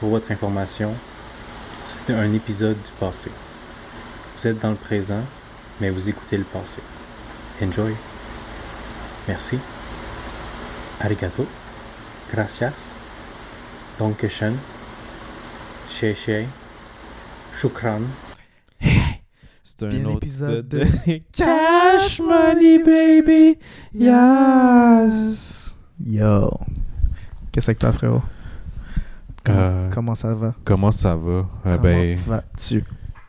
Pour votre information, c'est un épisode du passé. Vous êtes dans le présent, mais vous écoutez le passé. Enjoy. Merci. Arigato. Gracias. Dankeschön. Shei shei. Shukran. C'est un Bien autre épisode de de Cash Money Baby. Yes. Yo. Qu'est-ce que toi, frérot? Comment, Euh, comment ça va? Comment ça va? Euh, Comment ben, vas-tu?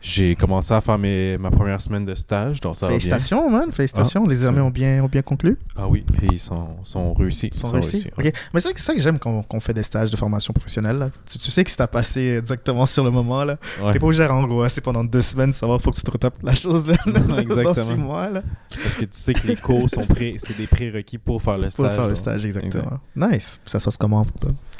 J'ai commencé à faire mes, ma première semaine de stage, donc ça. Félicitations, man. Félicitations. Ah, Les ça- ont bien, ont bien conclu. Ah oui, et ils sont, sont réussis. Ils sont réussis. Mais c'est ça que j'aime quand on fait des stages de formation professionnelle. là. Tu, tu sais que si t'as passé exactement sur le moment, là, Ouais, t'es pas obligé c'est pendant deux semaines, ça va, faut que tu te retapes la chose là, dans Exactement. six mois là, parce que tu sais que les cours sont pré, c'est des prérequis pour faire le pour stage. faire le stage exactement. Nice. Ça se passe comment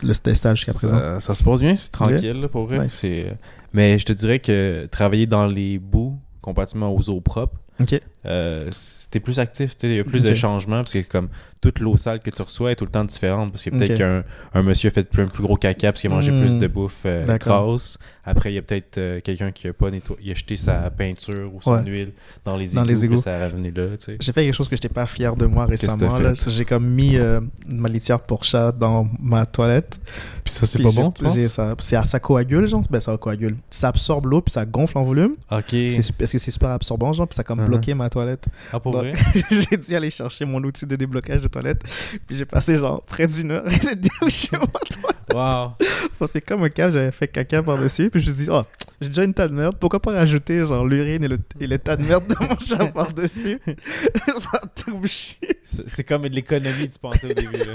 le stage jusqu'à présent? Ça, ça se passe bien, c'est tranquille là, pour vrai. Nice. C'est, mais je te dirais que travailler dans les bouts, comparativement aux eaux propres, Ok. euh, c'était plus actif, il y a plus de changements parce que comme toute l'eau sale que tu reçois est tout le temps différente parce que peut-être qu'un un monsieur a fait plus, un plus gros caca parce qu'il a mangé Hmm. plus de bouffe euh, grasse. Après, il y a peut-être euh, quelqu'un qui a pas nettoyé, il a jeté sa peinture ou son Ouais. huile dans les Dans égouts, les égouts. ça a revenu là. J'ai fait quelque chose que j'étais pas fier de moi récemment. J'ai comme mis euh, ma litière pour chat dans ma toilette. Puis ça, c'est pas bon, penses? j'ai- ça, c'est- coagule, genre. Ben, ça coagule. Ça absorbe l'eau, puis ça gonfle en volume. Ok. C'est Parce que c'est super absorbant, genre, puis ça comme. Bloqué ma toilette. Ah, pour Donc, vrai? j'ai dû aller chercher mon outil de déblocage de toilette. Puis j'ai passé, genre, près d'une heure à essayer de déboucher ma toilette. Wow. C'est comme un cas, j'avais fait caca par-dessus. Puis je me suis dit, oh, j'ai déjà une tas de merde. Pourquoi pas rajouter, genre, l'urine et le, et le tas de merde de mon chat par-dessus? ça a tout bouché. C'est c'est comme de l'économie, tu pensais au début. là.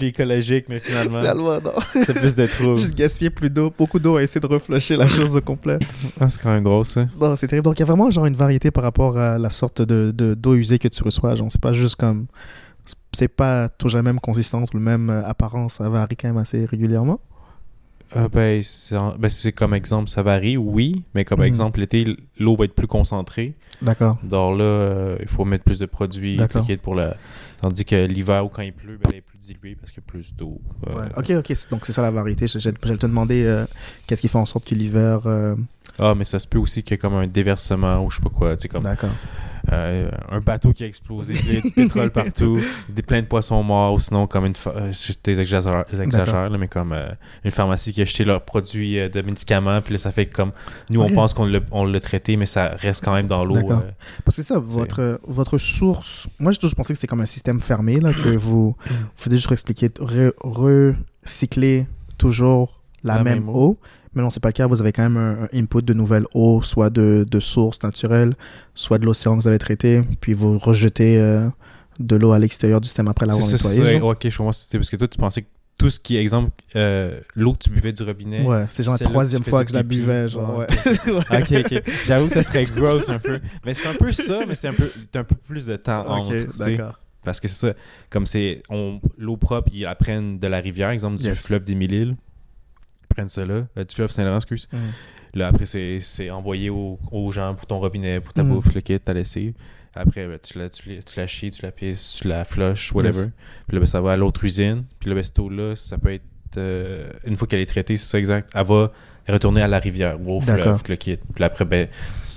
Plus écologique, mais finalement, c'est plus de troubles. Juste gaspiller plus d'eau, beaucoup d'eau à essayer de reflusher la chose au complet. Ah, c'est quand même drôle, ça. Non, c'est terrible. Donc, il y a vraiment genre une variété par rapport à la sorte de de- d'eau usée que tu reçois. Genre, c'est pas juste comme. C'est pas toujours la même consistance ou la même euh, apparence. Ça varie quand même assez régulièrement. Euh, ben, c'est ben, c'est comme exemple, ça varie, oui, mais comme Mhm. exemple, l'été, l'eau va être plus concentrée. D'accord. Donc là, euh, il faut mettre plus de produits liquides pour la. Tandis que l'hiver ou quand il pleut, ben, elle est plus diluée parce qu'il y a plus d'eau. Euh, Ouais. Ok, ok. Donc, c'est ça la variété. J'allais te demander euh, qu'est-ce qui fait en sorte que l'hiver. Ah, mais ça se peut aussi qu'il y ait comme un déversement ou je sais pas quoi. Tu sais, comme D'accord. Euh, un bateau qui a explosé, du pétrole partout, des plein de poissons morts, ou sinon comme une. euh, je j'exagère, j'exagère, là, mais comme euh, une pharmacie qui a jeté leurs produits euh, de médicaments, puis là, ça fait comme. Nous, on pense qu'on l'a, on l'a traité, mais ça reste quand même dans l'eau. Parce que ça, votre, votre source. Moi, j'ai toujours pensé que c'était comme un système fermé, là, que vous. Vous devez juste expliquer, re- recycler toujours la, La même, même eau. Mais non, c'est pas le cas. Vous avez quand même un, un input de nouvelle eau, soit de, de sources naturelles, soit de l'océan que vous avez traité, puis vous rejetez euh, de l'eau à l'extérieur du système après l'avoir nettoyé. c'est. Ok, je comprends parce que toi, tu pensais que tout ce qui exemple, euh, l'eau que tu buvais du robinet. Ouais, c'est genre la troisième fois que je la buvais. Genre, Ouais. Ok, ok. J'avoue que ça serait gross un peu. Mais c'est un peu ça, mais c'est un peu, t'as un peu plus de temps entre. d'accord. Parce que c'est ça, comme c'est l'eau propre, ils la prennent de la rivière, exemple du Yes. fleuve des Mille-Îles. Prennent ça là, euh, du fleuve Saint-Laurent, excuse. Mm. Là, après, c'est c'est envoyé aux, aux gens pour ton robinet, pour ta Mm. bouffe, le kit, ta lessive. Après, ben, tu, la, tu, la, tu la chies, tu la pisses, tu la flushes, whatever. Yes. Puis là, ben, ça va à l'autre usine. Puis là, ben, cette eau-là, ça peut être. euh, une fois qu'elle est traitée, c'est ça exact. Elle va retourner à la rivière ou au fleuve, le kit. Puis après, ben,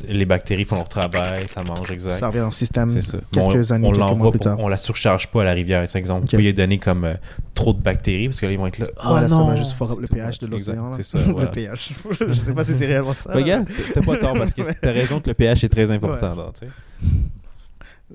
les bactéries font leur travail, ça mange, exact. Ça revient dans le système C'est ça. quelques on, années, on quelques mois plus pour- tard. on la surcharge pas à la rivière, par exemple. Ok. On peut lui donner comme euh, trop de bactéries parce que là, ils vont être là. Ah Voilà, ça non! va juste forer le pH de ouais. l'océan. là. C'est ça. le pH. je sais pas si c'est réellement ça. Là. Regarde, t'as pas tort parce que Ouais. t'as raison que le pH est très important. sais.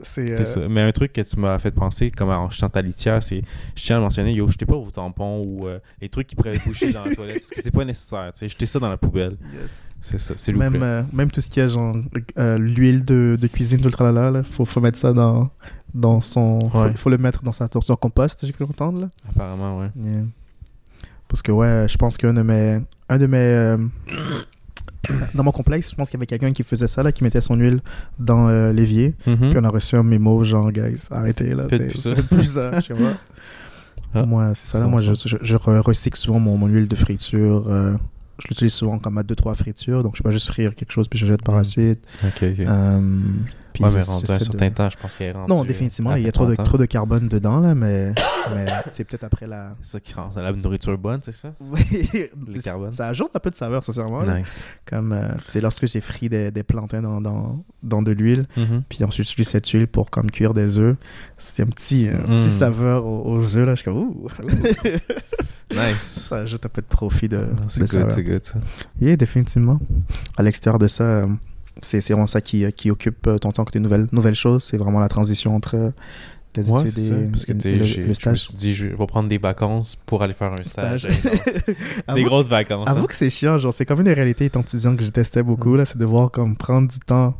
C'est C'est euh, ça. Mais un truc que tu m'as fait penser, comme en jetant ta litière, c'est je tiens à le mentionner, yo, jetez pas vos tampons ou euh, les trucs qui pourraient boucher dans la toilette parce que c'est pas nécessaire. Tu sais, jetez ça dans la poubelle. yes. C'est ça, vous Même, euh, même tout ce qui est genre euh, l'huile de, de cuisine, tout le tralala, là, faut, faut mettre ça dans, dans son. Ouais. faut le mettre dans sa son compost, j'ai cru entendre. Là. Apparemment, ouais. Yeah. Parce que, ouais, je pense qu'un de mes. Un de mes. dans mon complexe, je pense qu'il y avait quelqu'un qui faisait ça, là, qui mettait son huile dans euh, l'évier. Mhm. Puis on a reçu un mémo, genre, guys, arrêtez là. C'est- plus ça. Plus ça, tu vois. Ah. Moi, c'est ça. Là, moi, je, je, je re- recycle souvent mon, mon huile de friture. euh, je l'utilise souvent comme à 2-3 fritures. Donc, je peux pas juste frire quelque chose puis je jette par la Mm. suite. Ok, ok. Euh, Puis Ouais, mais rendu à un j'essaie certain de- temps, je pense qu'elle est rendue. Non, définitivement, il y a trop de, 30 ans. trop de carbone dedans, là, mais, mais c'est peut-être après la. C'est ça qui rend la nourriture bonne, c'est ça? Oui, Les carbones. Ça ajoute un peu de saveur, sincèrement. Nice. Comme, euh, tu sais, lorsque j'ai frit des, des plantains dans, dans, dans de l'huile, Mhm. puis ensuite j'utilise cette huile pour comme cuire des œufs, c'est un petit, un Mm. petit saveur aux, aux œufs, là. Je suis comme, ouh. Nice. ça ajoute un peu de profit de, C'est de good, saveur. c'est good, ça. Yeah, définitivement. À l'extérieur de ça, euh, c'est vraiment ça qui, euh, qui occupe euh, ton temps côté nouvelles, nouvelles choses. C'est vraiment la transition entre euh, les Ouais, études et. Parce que, le, le je me stage. suis dit, je vais prendre des vacances pour aller faire un stage. Stage. Des Avoue- grosses vacances. Avoue hein. que c'est chiant, genre c'est comme une des réalités étant étudiant que je testais beaucoup, Mm. là, c'est de voir comme prendre du temps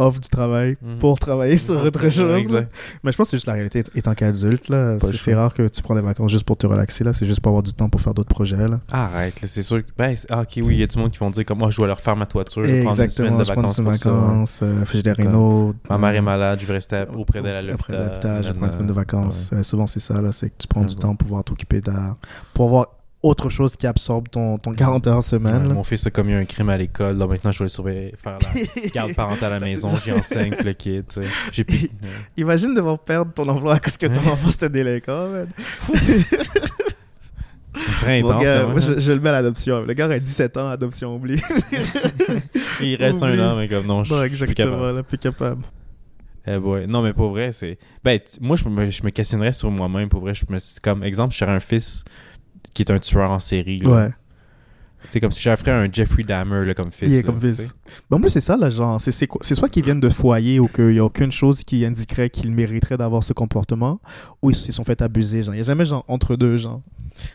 off du travail Mhm. pour travailler sur autre Ouais, chose. exact. Mais je pense que c'est juste la réalité étant qu'adulte, là. C'est rare que tu prends des vacances juste pour te relaxer, là. C'est juste pour avoir du temps pour faire d'autres projets, là. Arrête, là, c'est sûr. que- Ben, c'est- ah, ok, oui, il y a du monde qui vont dire comme moi, je dois leur faire ma toiture. je vais prendre une semaine Exactement, de je prends vacances. vacances, euh, fais des rénaux. Ma mère est euh, malade, je vais rester auprès d'elle à Après l'hôpital. je prends une semaine de vacances. Euh, souvent, c'est ça, là. C'est que tu prends Ouais, du bon. temps pour pouvoir t'occuper de... pour avoir autre chose qui absorbe ton, ton 40 heures semaine, mon fils a commis un crime à l'école. Là, maintenant, je vais le surveiller, faire la garde parentale à la maison. J'y enseigne le kid. tu sais. Ouais. Imagine devoir perdre ton emploi parce que ton enfant c'était délinquant, man. C'est très intense. gars, quand moi, même. je, je le mets à l'adoption. Le gars a 17 ans, adoption oublie. Il reste Oublie. un an, mais comme non, je non, je suis plus capable. exactement, là, plus capable. Eh boy. Non, mais pour vrai, c'est. Ben, moi, je me, je me questionnerais sur moi-même. Pour vrai, je me comme exemple, j'aurais un fils qui est un tueur en série. là. Ouais. C'est comme si j'offrais un Jeffrey Dahmer là, comme fils. Il est là, comme fils. moi, c'est ça, là, genre. C'est- C'est quoi- c'est soit qu'ils viennent de foyer ou qu'il n'y a aucune chose qui indiquerait qu'ils mériteraient d'avoir ce comportement, ou ils se sont fait abuser, genre. Il n'y a jamais, genre, entre deux, genre.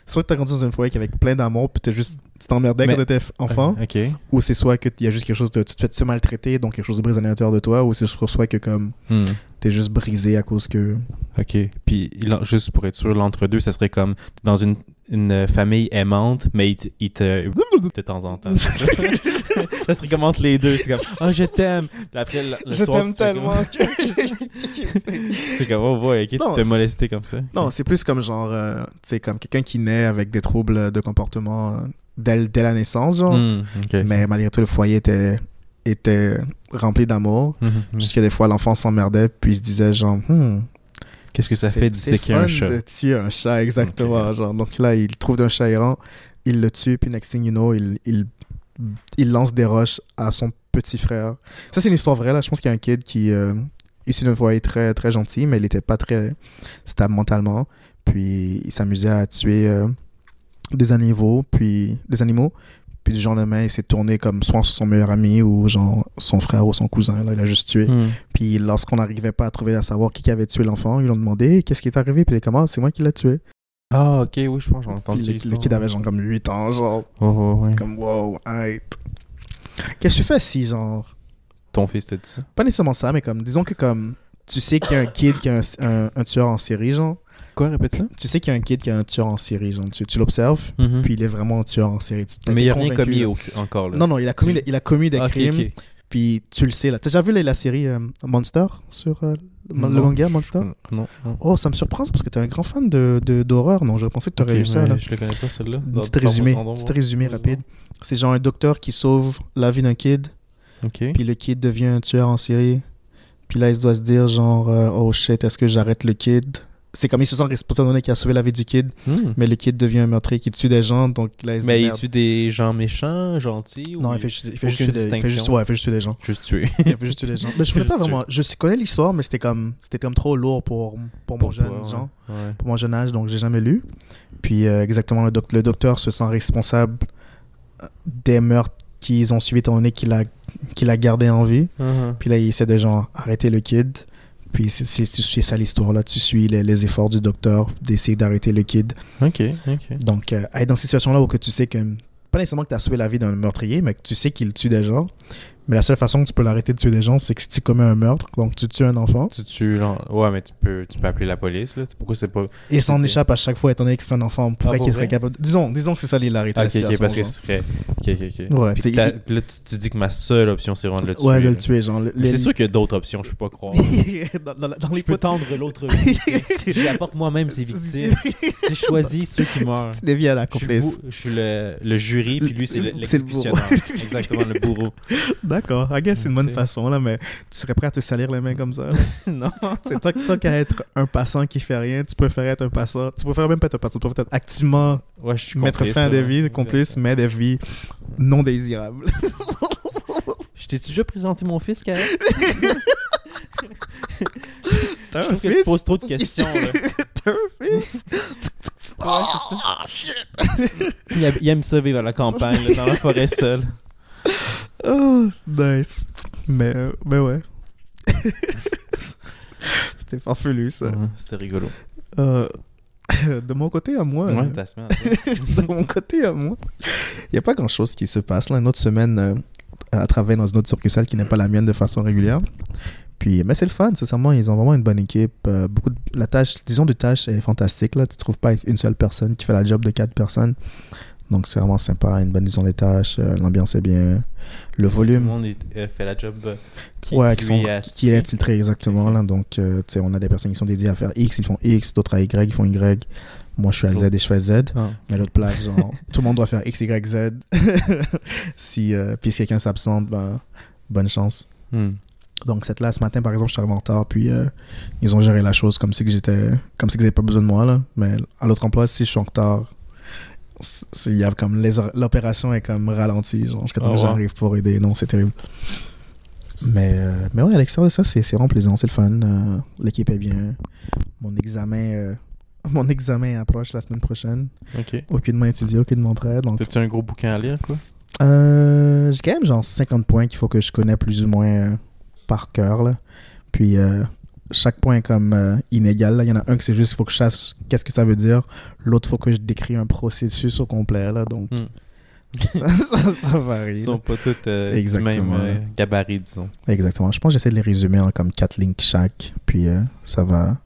Soit tu as grandi dans un foyer avec plein d'amour, puis t'es juste, tu t'emmerdais Mais- quand t'étais enfant, Ok. ou c'est soit qu'il y a juste quelque chose de. Tu te fais maltraiter, donc quelque chose de brise à l'intérieur de toi, ou c'est soit soit que, comme, Hmm. T'es juste brisé à cause que. Ok. Puis, il- juste pour être sûr, l'entre-deux, ça serait comme dans une, une famille aimante, mais il te, il te- de temps en temps. ça serait comme entre les deux. C'est comme, oh, je t'aime. Après, le, le Je soir, t'aime tu comme- tellement que. C'est comme, oh, boy, ok, tu Non, te fais c'est- molester comme ça. Non, c'est plus comme genre, euh, tu sais, comme quelqu'un qui naît avec des troubles de comportement euh, dès, dès la naissance, genre. Hmm. Mais malgré tout, le foyer était, était rempli d'amour. Mhm, mhm. Jusqu'à des fois, l'enfant s'emmerdait, puis il se disait genre, hmm, Qu'est-ce que ça fait un chat? de tuer un chat, exactement. Genre, donc là, il trouve d'un chat errant, il le tue, puis next thing you know, il, il, il lance des roches à son petit frère. Ça, c'est une histoire vraie, là. Je pense qu'il y a un kid qui, euh, issu d'un foyer très, très gentil, mais il était pas très stable mentalement. Puis il s'amusait à tuer euh, des animaux, puis des animaux. Puis du jour au lendemain, il s'est tourné comme soit sur son meilleur ami ou genre son frère ou son cousin. Là, il a juste tué. Hmm. Puis lorsqu'on n'arrivait pas à trouver à savoir qui qui avait tué l'enfant, ils l'ont demandé qu'est-ce qui est arrivé. Puis il est comme Ah, c'est moi qui l'ai tué. Ah, ok, oui, je pense j'ai entendu Puis le, kid avait genre comme 8 ans, genre Oh, oh, ouais. comme wow, arrête. Qu'est-ce que tu fais si genre Ton fils t'a dit ça? pas nécessairement ça, mais comme disons que comme tu sais qu'il y a un kid qui un, un- un tueur en série, genre Quoi, répète ça? tu sais qu'il y a un kid qui a un tueur en série, genre tu, tu l'observes, Mhm. puis il est vraiment un tueur en série. Tu- Mais il été a rien commis au- encore, là. Non, non, il a commis, des- il a commis des crimes, puis tu le sais là. T'as déjà vu la, la série euh, Monster sur euh, le manga je- Monster? Non, non. Oh, ça me surprend parce que t'es un grand fan de d'horreur, non J'aurais pensé que t'aurais Ok, eu ça là. Je le connais pas, celle-là. Petit résumé, petit résumé rapide. C'est genre un docteur qui sauve la vie d'un kid, Ok. puis le kid devient un tueur en série. Puis là, il doit se dire genre, euh, oh shit, est-ce que j'arrête le kid? C'est comme il se sent responsable qui a sauvé la vie du kid, Hmm. mais le kid devient un meurtrier qui tue des gens, donc là, Mais il tue des gens méchants, gentils ou Non, il fait, juste- il fait aucune juste, tuer des- il fait distinction? juste, ouais, il fait juste tuer des gens. juste tuer. Il fait juste tuer des gens. Mais je connais pas vraiment. Je connais l'histoire, mais c'était comme, c'était comme trop lourd pour, pour mon jeune toi, ouais. genre. Ouais. pour mon jeune âge, donc j'ai jamais lu. Puis euh, exactement, le, doc- le docteur se sent responsable euh, des meurtres qu'ils ont suivis étant donné qu'il a, qu'il a gardé en vie. Mhm. Puis là, il essaie de genre arrêter le kid. Puis c'est, ça l'histoire là. Tu suis les, les efforts du docteur d'essayer d'arrêter le kid. Ok, ok. Donc, euh, être dans cette situation-là où que tu sais que, pas nécessairement que tu as sauvé la vie d'un meurtrier, mais que tu sais qu'il tue des gens. Mais la seule façon que tu peux l'arrêter de tuer des gens, c'est que si tu commets un meurtre, donc tu tues un enfant. Tu tues Ouais, mais tu peux, tu peux appeler la police, là. Pourquoi c'est pas. Et il s'en échappe à chaque fois étant donné que c'est un enfant. Pourquoi Ah, pour qu'il serait capable. Disons, disons que c'est ça l'hilarité. de la ok, ok, parce que ce serait. Ok, ok, ok. Ouais, Puis là, tu, tu dis que ma seule option, c'est vraiment de le tuer. Ouais, de le tuer, genre. le- les- C'est sûr qu'il y a d'autres options, je peux pas croire. dans, dans Je les peux tendre l'autre vie. J'apporte moi-même ces victimes. J'ai choisi ceux qui meurent. Tu dévies à la complice. je suis le, le jury, puis lui, c'est l'exécutionnaire. Exactement, le bourreau. D'accord. I guess c'est une bonne façon, là, mais tu serais prêt à te salir les mains comme ça? non. C'est tant, tant qu'à être un passant qui fait rien, tu préfères être un passant. Tu préfères même pas être un passant, tu préfères être activement Ouais, je suis mettre complice, fin à des vies complices, mais des vies non désirables. Je t'ai déjà présenté mon fils, Karen? Je trouve que tu poses trop de questions, là. T'as un fils? Ah, Il, a- il aime ça vivre à la campagne, là, dans la forêt seule. Oh, nice. Mais, euh, mais ouais. C'était farfelu, ça. Ouais, C'était rigolo. Euh, de mon côté à moi, Ouais, euh, ta semaine. de mon côté à moi, il n'y a pas grand-chose qui se passe. Là, une autre semaine euh, à travailler dans une autre succursale qui n'est pas la mienne de façon régulière. Puis, mais c'est le fun, sincèrement, ils ont vraiment une bonne équipe. euh, beaucoup de, la tâche, disons, de tâche est fantastique. Là. Tu ne trouves pas une seule personne qui fait la job de quatre personnes. Donc, c'est vraiment sympa, une bonne vision des tâches, euh, l'ambiance est bien. Le Tout le volume, monde est- euh, fait la job euh, qui, ouais, qui sont, est qui est attitré exactement. Là. Donc, euh, tu sais, on a des personnes qui sont dédiées à faire X, ils font X, d'autres à Y, ils font Y. Moi, je suis à Z et je fais Z. Ah. Mais à l'autre place, genre, tout le monde doit faire X, Y, Z. si, euh, puis si quelqu'un s'absente, ben, bonne chance. Hmm. Donc, cette là, ce matin, par exemple, je suis arrivé en retard, puis euh, ils ont géré la chose comme si que j'étais, comme si qu'ils n'avaient pas besoin de moi, là. Mais à l'autre emploi, si je suis en retard, il y a comme l'opération est comme ralentie, genre, jusqu'à temps Oh, que j'arrive pour aider. Non, c'est terrible. Mais, euh, mais ouais, à l'extérieur de ça, c'est c'est vraiment plaisant, c'est le fun. Euh, L'équipe est bien. Mon examen, euh, mon examen approche la semaine prochaine. Ok. Aucunement étudié, aucunement prêt. Donc, T'as-tu un gros bouquin à lire, quoi? euh, j'ai quand même genre 50 points qu'il faut que je connais plus ou moins par cœur. Là. Puis euh, chaque point est comme euh, inégal. Il y en a un que c'est juste, il faut que je sache qu'est-ce que ça veut dire. L'autre, il faut que je décris un processus au complet. Là. Donc Hmm. ça, ça, ça varie. Ils sont pas tous euh, du même euh, gabarit, disons. Exactement. Je pense que j'essaie de les résumer en comme 4 lignes chaque. Puis euh, ça va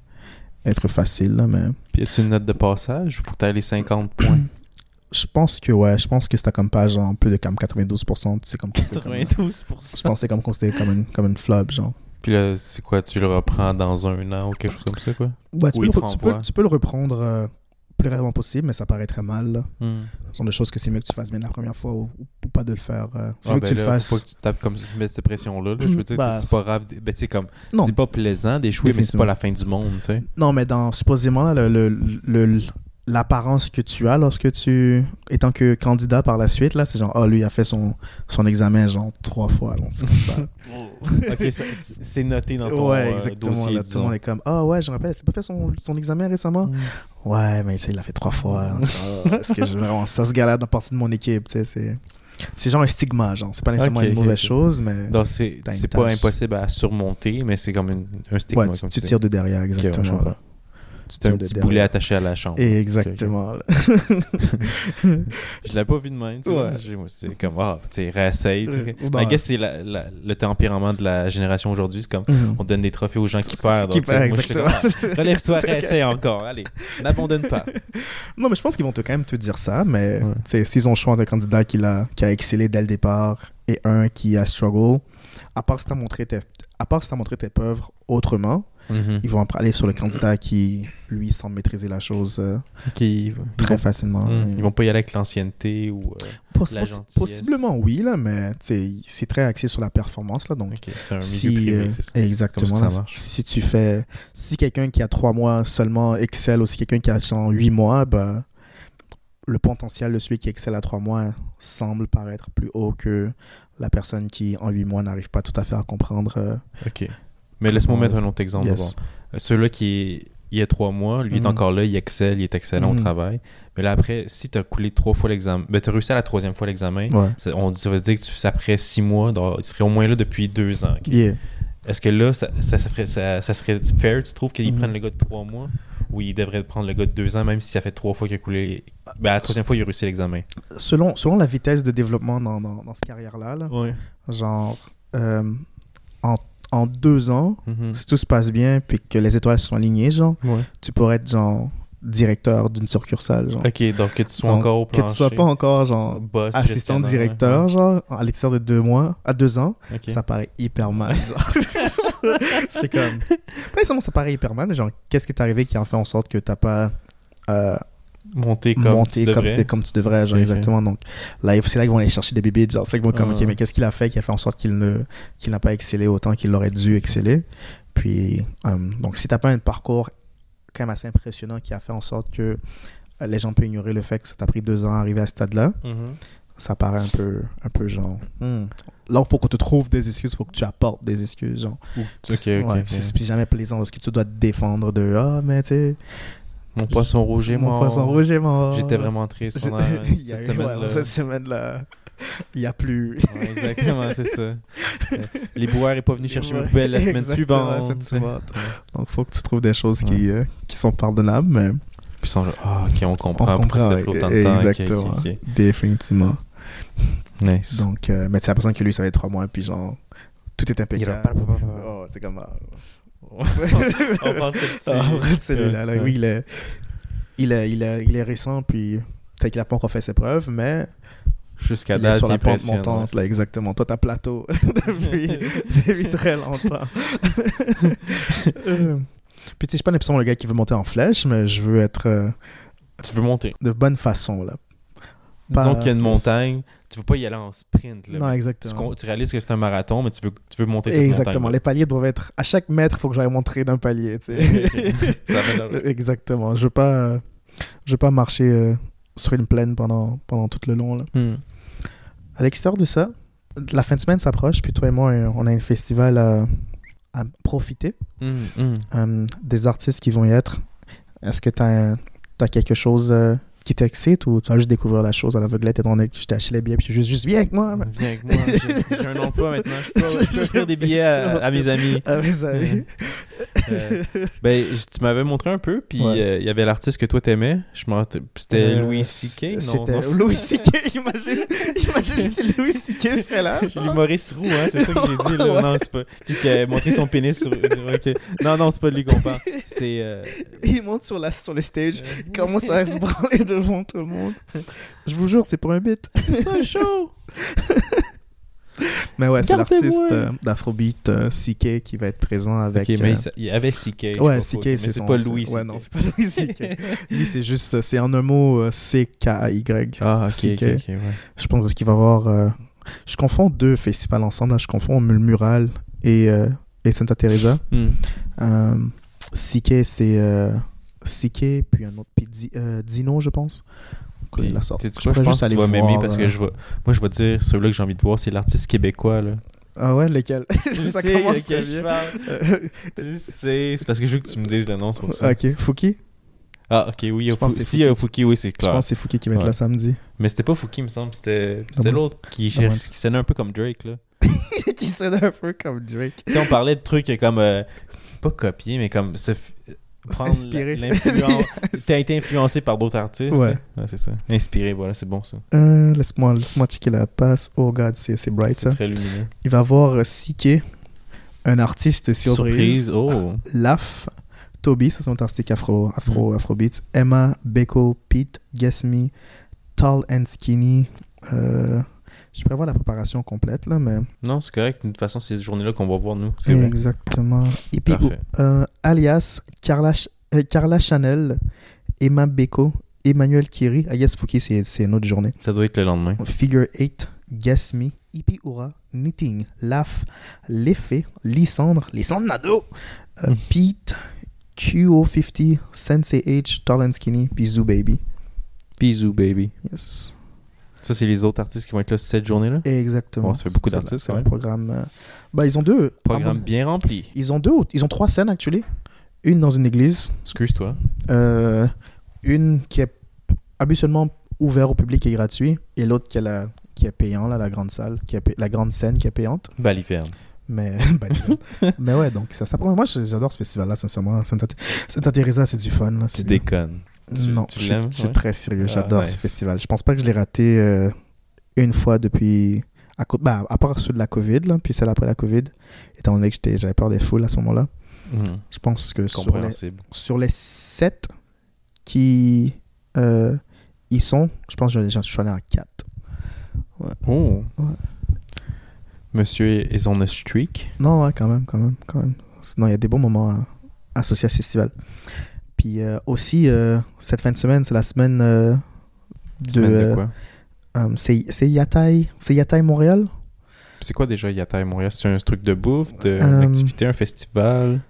être facile. Là, mais Puis y a-tu une note de passage? Faut que t'aies les 50 points? je pense que ouais, je pense que c'était comme page en plus de comme 92%. C'est comme considéré comme- 92%. Je c'est comme considéré comme une, comme une flop, genre. Puis là, c'est quoi? Tu le reprends dans un an ou quelque chose comme ça, quoi? Ouais, tu, peux, le, tu, peux, tu le reprendre euh, plus rapidement possible, mais ça paraît très mal. là. Hmm. Ce sont des choses que c'est mieux que tu fasses bien la première fois ou, ou pas de le faire. euh, c'est Ah, mieux ben que tu là, le fasses. Faut pas que tu tapes comme ça, tu mets cette pression-là. là. Je veux dire, Bah, c'est pas grave. Ben, tu comme, c'est pas plaisant d'échouer, mais c'est pas la fin du monde, tu sais. Non, mais dans, supposément, là, le, le- le- l'apparence que tu as lorsque tu, étant que candidat par la suite, là, c'est genre, oh, lui, il a fait son, son examen, genre, trois fois. donc c'est comme ça. ok, c'est noté dans ton ouais, euh, exactement. dossier, là, tout le monde est comme, ah ouais, je me rappelle, c'est pas fait son, son examen récemment? Hmm. Ouais, mais il l'a fait trois fois. Ah, Est-ce que je vraiment ça se galère dans partie de mon équipe, tu sais, c'est. C'est genre un stigma, genre. C'est pas nécessairement une mauvaise chose, mais. Donc, c'est pas impossible à surmonter, mais c'est comme une- un stigma. Ouais, tu, comme tu tires de derrière, exactement. C'est un petit boulet attaché à la chambre. Exactement. Je l'avais pas vu de même, tu. Ouais. C'est comme, ah, tu sais, réessaye. Euh. I guess c'est la- la- le tempérament de la génération aujourd'hui. C'est comme, Mhm. on donne des trophées aux gens qui perdent. Qui donc, tu sais, perd, moi, je suis comme, exactement. ah, Relève-toi, réessaye encore. Allez, n'abandonne pas. Non, mais je pense qu'ils vont te, quand même te dire ça, mais Ouais. s'ils ont le choix d'un candidat qui a, qui a excellé dès le départ et un qui a struggle, à part si tu as montré tes, à part si t'as montré tes preuves autrement, Mhm. ils vont aller sur le candidat qui, lui, semble maîtriser la chose euh, ils, très vont, facilement. Mhm. Et- ils vont pas y aller avec l'ancienneté ou. euh, Poss- la gentillesse. possiblement, oui, là, mais c'est très axé sur la performance, là, donc ok, c'est un milieu si privé. euh, exactement ça là, marche. si tu fais si quelqu'un qui a trois mois seulement excelle ou si quelqu'un qui a genre huit mois ben le potentiel de celui qui excelle à trois mois semble paraître plus haut que la personne qui en huit mois n'arrive pas tout à fait à comprendre euh. Mais laisse-moi mettre un autre exemple. Yes. d'abord. Euh, Celui-là qui est. Il y a trois mois, lui est encore là, il excelle, il est excellent au travail. Mais là, après, si tu as coulé trois fois l'examen, ben, tu as réussi à la troisième fois l'examen, ouais on, ça veut dire que tu, après six mois, donc, il serait au moins là depuis deux ans. Yeah. Est-ce que là, ça, ça, ça ferait, ça, ça serait fair, tu trouves qu'ils Mhm. prennent le gars de trois mois? Ou ils devraient prendre le gars de deux ans, même si ça fait trois fois qu'il a coulé. Ben, la troisième fois, il a réussi l'examen. selon selon la vitesse de développement dans, dans, dans cette carrière là, Ouais. genre euh, en, en deux ans Mhm. si tout se passe bien puis que les étoiles sont alignées genre Ouais. tu pourrais être genre directeur d'une succursale genre Ok, donc que tu sois Donc, encore au que tu plancher. sois pas encore genre boss, assistant directeur, genre, à l'extérieur de deux mois, à deux ans, ça paraît hyper mal. c'est comme. Pas nécessairement ça paraît hyper mal, mais genre, qu'est-ce qui est arrivé qui a fait en sorte que t'as pas. euh, Monter comme monter tu comme, devrais. t'es- comme tu devrais, genre, Ok. exactement. Donc là, c'est là qu'ils vont aller chercher des bébés. Genre, c'est là qu'ils vont comme, Ah. ok, mais qu'est-ce qu'il a fait qui a fait en sorte qu'il ne, qu'il n'a pas excellé autant qu'il aurait dû exceller? Puis, euh, donc, si t'as pas un parcours quand même assez impressionnant qui a fait en sorte que euh, les gens peuvent ignorer le fait que ça t'a pris deux ans à arriver à ce stade-là, Mhm. ça paraît un peu, un peu genre. hmm. Là, il faut qu'on te trouve des excuses, il faut que tu apportes des excuses. Genre. Ok, C'est- ok, ouais, C'est jamais plaisant parce que tu dois te défendre de Ah, mais tu sais, Mon poisson rouge est mon mort. poisson rouge est mort. J'étais vraiment triste pendant cette semaine-là. cette semaine-là, il n'y a plus. Ouais, exactement, c'est ça. Les boueurs n'est pas venu chercher mes poubelles la semaine la suivante. semaine suivante. Donc, il faut que tu trouves des choses qui, euh, qui sont pardonnables, mais Puis sont genre, ah, ok, on comprend. on comprend. ouais, autant de temps. Exactement. ok. Définitivement. Nice. Donc, euh, mais c'est l'impression que lui, ça fait trois mois, puis genre, tout est impeccable. Oh, c'est comme. ah, on ce petit. Ah, en vrai, celui-là, Ouais. oui, il est, il, est, il, est, il est récent, puis peut-être qu'il n'a pas encore fait ses preuves, mais Jusqu'à il est date, sur la pente montante, là, exactement. Toi, t'as plateau depuis, depuis très longtemps. Euh, puis, tu sais, je suis pas nécessairement le gars qui veut monter en flèche, mais je veux être euh, Tu veux monter. de bonne façon, là. Disons qu'il y a une montagne, tu veux pas y aller en sprint. Là, Non, tu, exactement. tu réalises que c'est un marathon, mais tu veux, tu veux monter cette Exactement. montagne. Les paliers doivent être. À chaque mètre, il faut que j'aille montrer d'un palier, tu sais. Ça Exactement. Je veux pas, euh, je veux pas marcher euh, sur une plaine pendant, pendant tout le long, là. Hmm. À l'extérieur de ça, la fin de semaine s'approche, puis toi et moi, on a un festival à, à profiter. Hmm, hmm. Euh, des artistes qui vont y être. Est-ce que tu as, quelque chose euh, qui t'excite ou tu vas juste découvrir la chose à l'aveuglette étant donné que je t'ai acheté les billets puis je juste, juste viens avec moi. man. Viens avec moi, j'ai un emploi maintenant. Je peux, je peux offrir des billets à, à mes amis. Ah, mes amis. Euh, Ben, tu m'avais montré un peu, puis Ouais. euh, il y avait l'artiste que toi t'aimais. Je C'était Euh, Louis C.K. C'était? Louis C.K. Imagine, imagine si Louis C.K. serait là. J'ai l'humoriste roux, hein, c'est ça que j'ai dit. Là. Ouais. Non, c'est pas. Puis qui a montré son pénis sur. ok. Non, non, c'est pas de lui qu'on parle. C'est. euh, Il monte sur, la, sur le stage, il commence à se branler devant tout le monde. Je vous jure, c'est pour un bit. C'est ça show! Mais ouais, c'est l'artiste euh, d'Afrobeat euh, CK qui va être présent avec. Ok, mais euh, il y avait C.K. Ouais, CK, c'est c'est son- pas Louis. Ouais, CK. non, c'est pas Louis CK. Lui, c'est juste, euh, c'est en un mot euh, C-K-A-Y. Ah, ok, ok, CK. ok, ouais. Je pense qu'il va y avoir. euh, je confonds deux festivals ensemble. Là. Je confonds le Mural et, euh, et Santa Teresa. CK, c'est euh, CK, puis un autre. Puis Di- euh, Dino, je pense. Que de la sorte. Je quoi, je pense que tu vas m'aimer parce euh, que je vais... moi, je vais dire celui-là que j'ai envie de voir, c'est l'artiste québécois. Là. Ah ouais, lequel? Je Ça sais commence très je bien. Euh, Je sais, c'est parce que je veux que tu me dises le nom, c'est pour ça. ok, Fouki? Ah, ok, oui, il y a Je pense Fou- si il y a Fouki, oui, c'est Je clair. pense que c'est Fouki qui va être Ouais. là samedi. Mais c'était pas Fouki, il me semble, c'était Ah c'était l'autre qui, Ah cherche- qui sonnait un peu comme Drake. Là. qui sonne un peu comme Drake. tu sais, on parlait de trucs comme. euh, pas copier, mais comme. Inspiré. T'as été influencé par d'autres artistes? Ouais. c'est ça. Inspiré, voilà, c'est bon ça. Euh, Laisse-moi laisse checker la passe. Oh god, c'est c'est bright C'est ça. très lumineux. Il va y avoir euh, CK, un artiste surprise. Surprise, oh. Laf, Toby, ça c'est un artistique afro, afro, afrobeat. Emma, Beko, Pete, Guess Me, Tall and Skinny. Euh, je prévois la préparation complète là, mais. Non, c'est correct. De toute façon, c'est cette journée-là qu'on va voir nous. Exactement. Et puis, Parfait. euh, alias Carla, euh, Carla Chanel, Emma Beko, Emmanuel Kiri, Ayas Fouki, c'est une autre journée. Ça doit être le lendemain. Figure 8, Guess Me, Ipi Ura, Knitting, Laugh, L'Effet, Lysandre, Lysandre Nado, euh, Mm. Pete, QO50, Sensei H, Tall and Skinny, puis Zoo Baby. Bisous, baby. Yes. Ça, c'est les autres artistes qui vont être là cette journée-là? Exactement. Oh, ça fait beaucoup d'artistes, C'est un programme. euh, Bah, ils ont deux. Programme ah bon, bien rempli. Ils ont deux, ils ont trois scènes, actually. Une dans une église, Excuse-toi. euh, une qui est habituellement ouverte au public et gratuit, et l'autre qui est, la, qui est payant, là, la grande salle, qui est la grande scène qui est payante. Baliverne. Mais, bah, mais ouais, donc ça, ça moi j'adore ce festival-là, sincèrement. Teresa, c'est du fun. Là, Tu déconnes. Non, tu je, suis- je très sérieux. Ah, J'adore nice. ce festival. Je pense pas que je l'ai raté euh, une fois depuis. À, bah, à part ceux de la COVID, là, puis celle après la COVID, étant donné que j'avais peur des foules à ce moment-là. Mhm. Je pense que sur les, sur les sept qui euh, y sont, je pense que je je suis allé à 4. Oh. Ouais. Monsieur is on a streak? Non, ouais, quand même, quand même, quand même. Sinon, il y a des bons moments à- associés à ce festival. Puis euh, aussi, euh, cette fin de semaine, c'est la semaine euh, de. Semaine de quoi? euh, c'est Yataï, c'est Yataï Montréal. C'est quoi déjà Yataï Montréal? C'est un truc de bouffe, de une activité, un festival?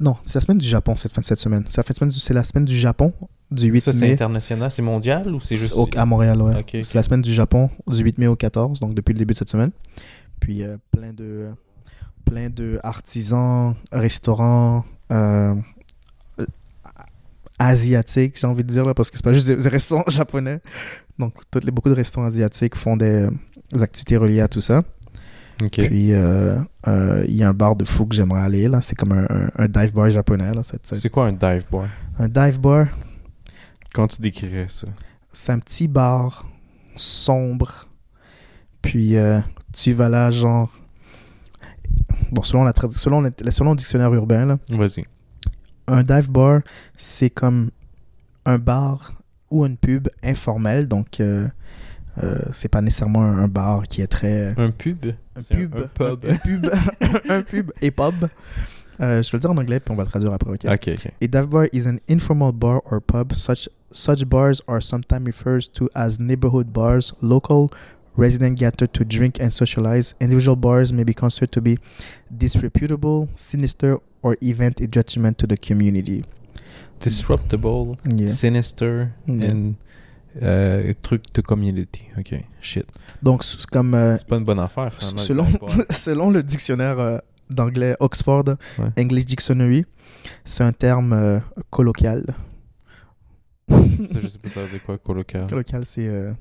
Non, c'est la semaine du Japon cette fin cette semaine. C'est la, fin de semaine du- c'est la semaine du Japon du 8 Ça, c'est mai. international C'est mondial ou c'est juste. Au- à Montréal, ouais. C'est la semaine du Japon du 8 mai au 14, donc depuis le début de cette semaine. Puis plein de plein de artisans, restaurants asiatiques, j'ai envie de dire là, parce que c'est pas juste des, restaurants japonais. Donc toutes les, beaucoup de restaurants asiatiques font des, des activités reliées à tout ça. Puis euh, euh, il y a un bar de fou que j'aimerais aller là, c'est comme un, un- un dive bar japonais là. C'est- quoi un dive bar? Un dive bar? Comment tu décrirais ça? C'est un petit bar sombre. Puis euh, tu vas là, genre. Bon, selon, la selon, le, selon le dictionnaire urbain, là, Vas-y. Un dive bar, c'est comme un bar ou une pub informelle. Donc, euh, euh, c'est pas nécessairement un, bar qui est très. Un pub? Un pub. Un, pub. Un, pub. un pub et pub. Euh, je vais le dire en anglais, puis on va le traduire après. ok? ok, ok. A dive bar is an informal bar or pub. Such such bars are sometimes referred to as neighborhood bars. Local residents gather to drink and socialize. Individual bars may be considered to be disreputable, sinister, or event a detriment to the community. Disruptable, Yeah. sinister, Yeah. and euh, truc de community. Ok, shit. Donc, c'est comme euh, C'est pas une bonne affaire, selon, selon le dictionnaire euh, d'anglais Oxford Ouais. English Dictionary, c'est un terme euh, colloquial. Ça, je sais pas ça veut dire quoi, colocal? Colloquial, c'est euh,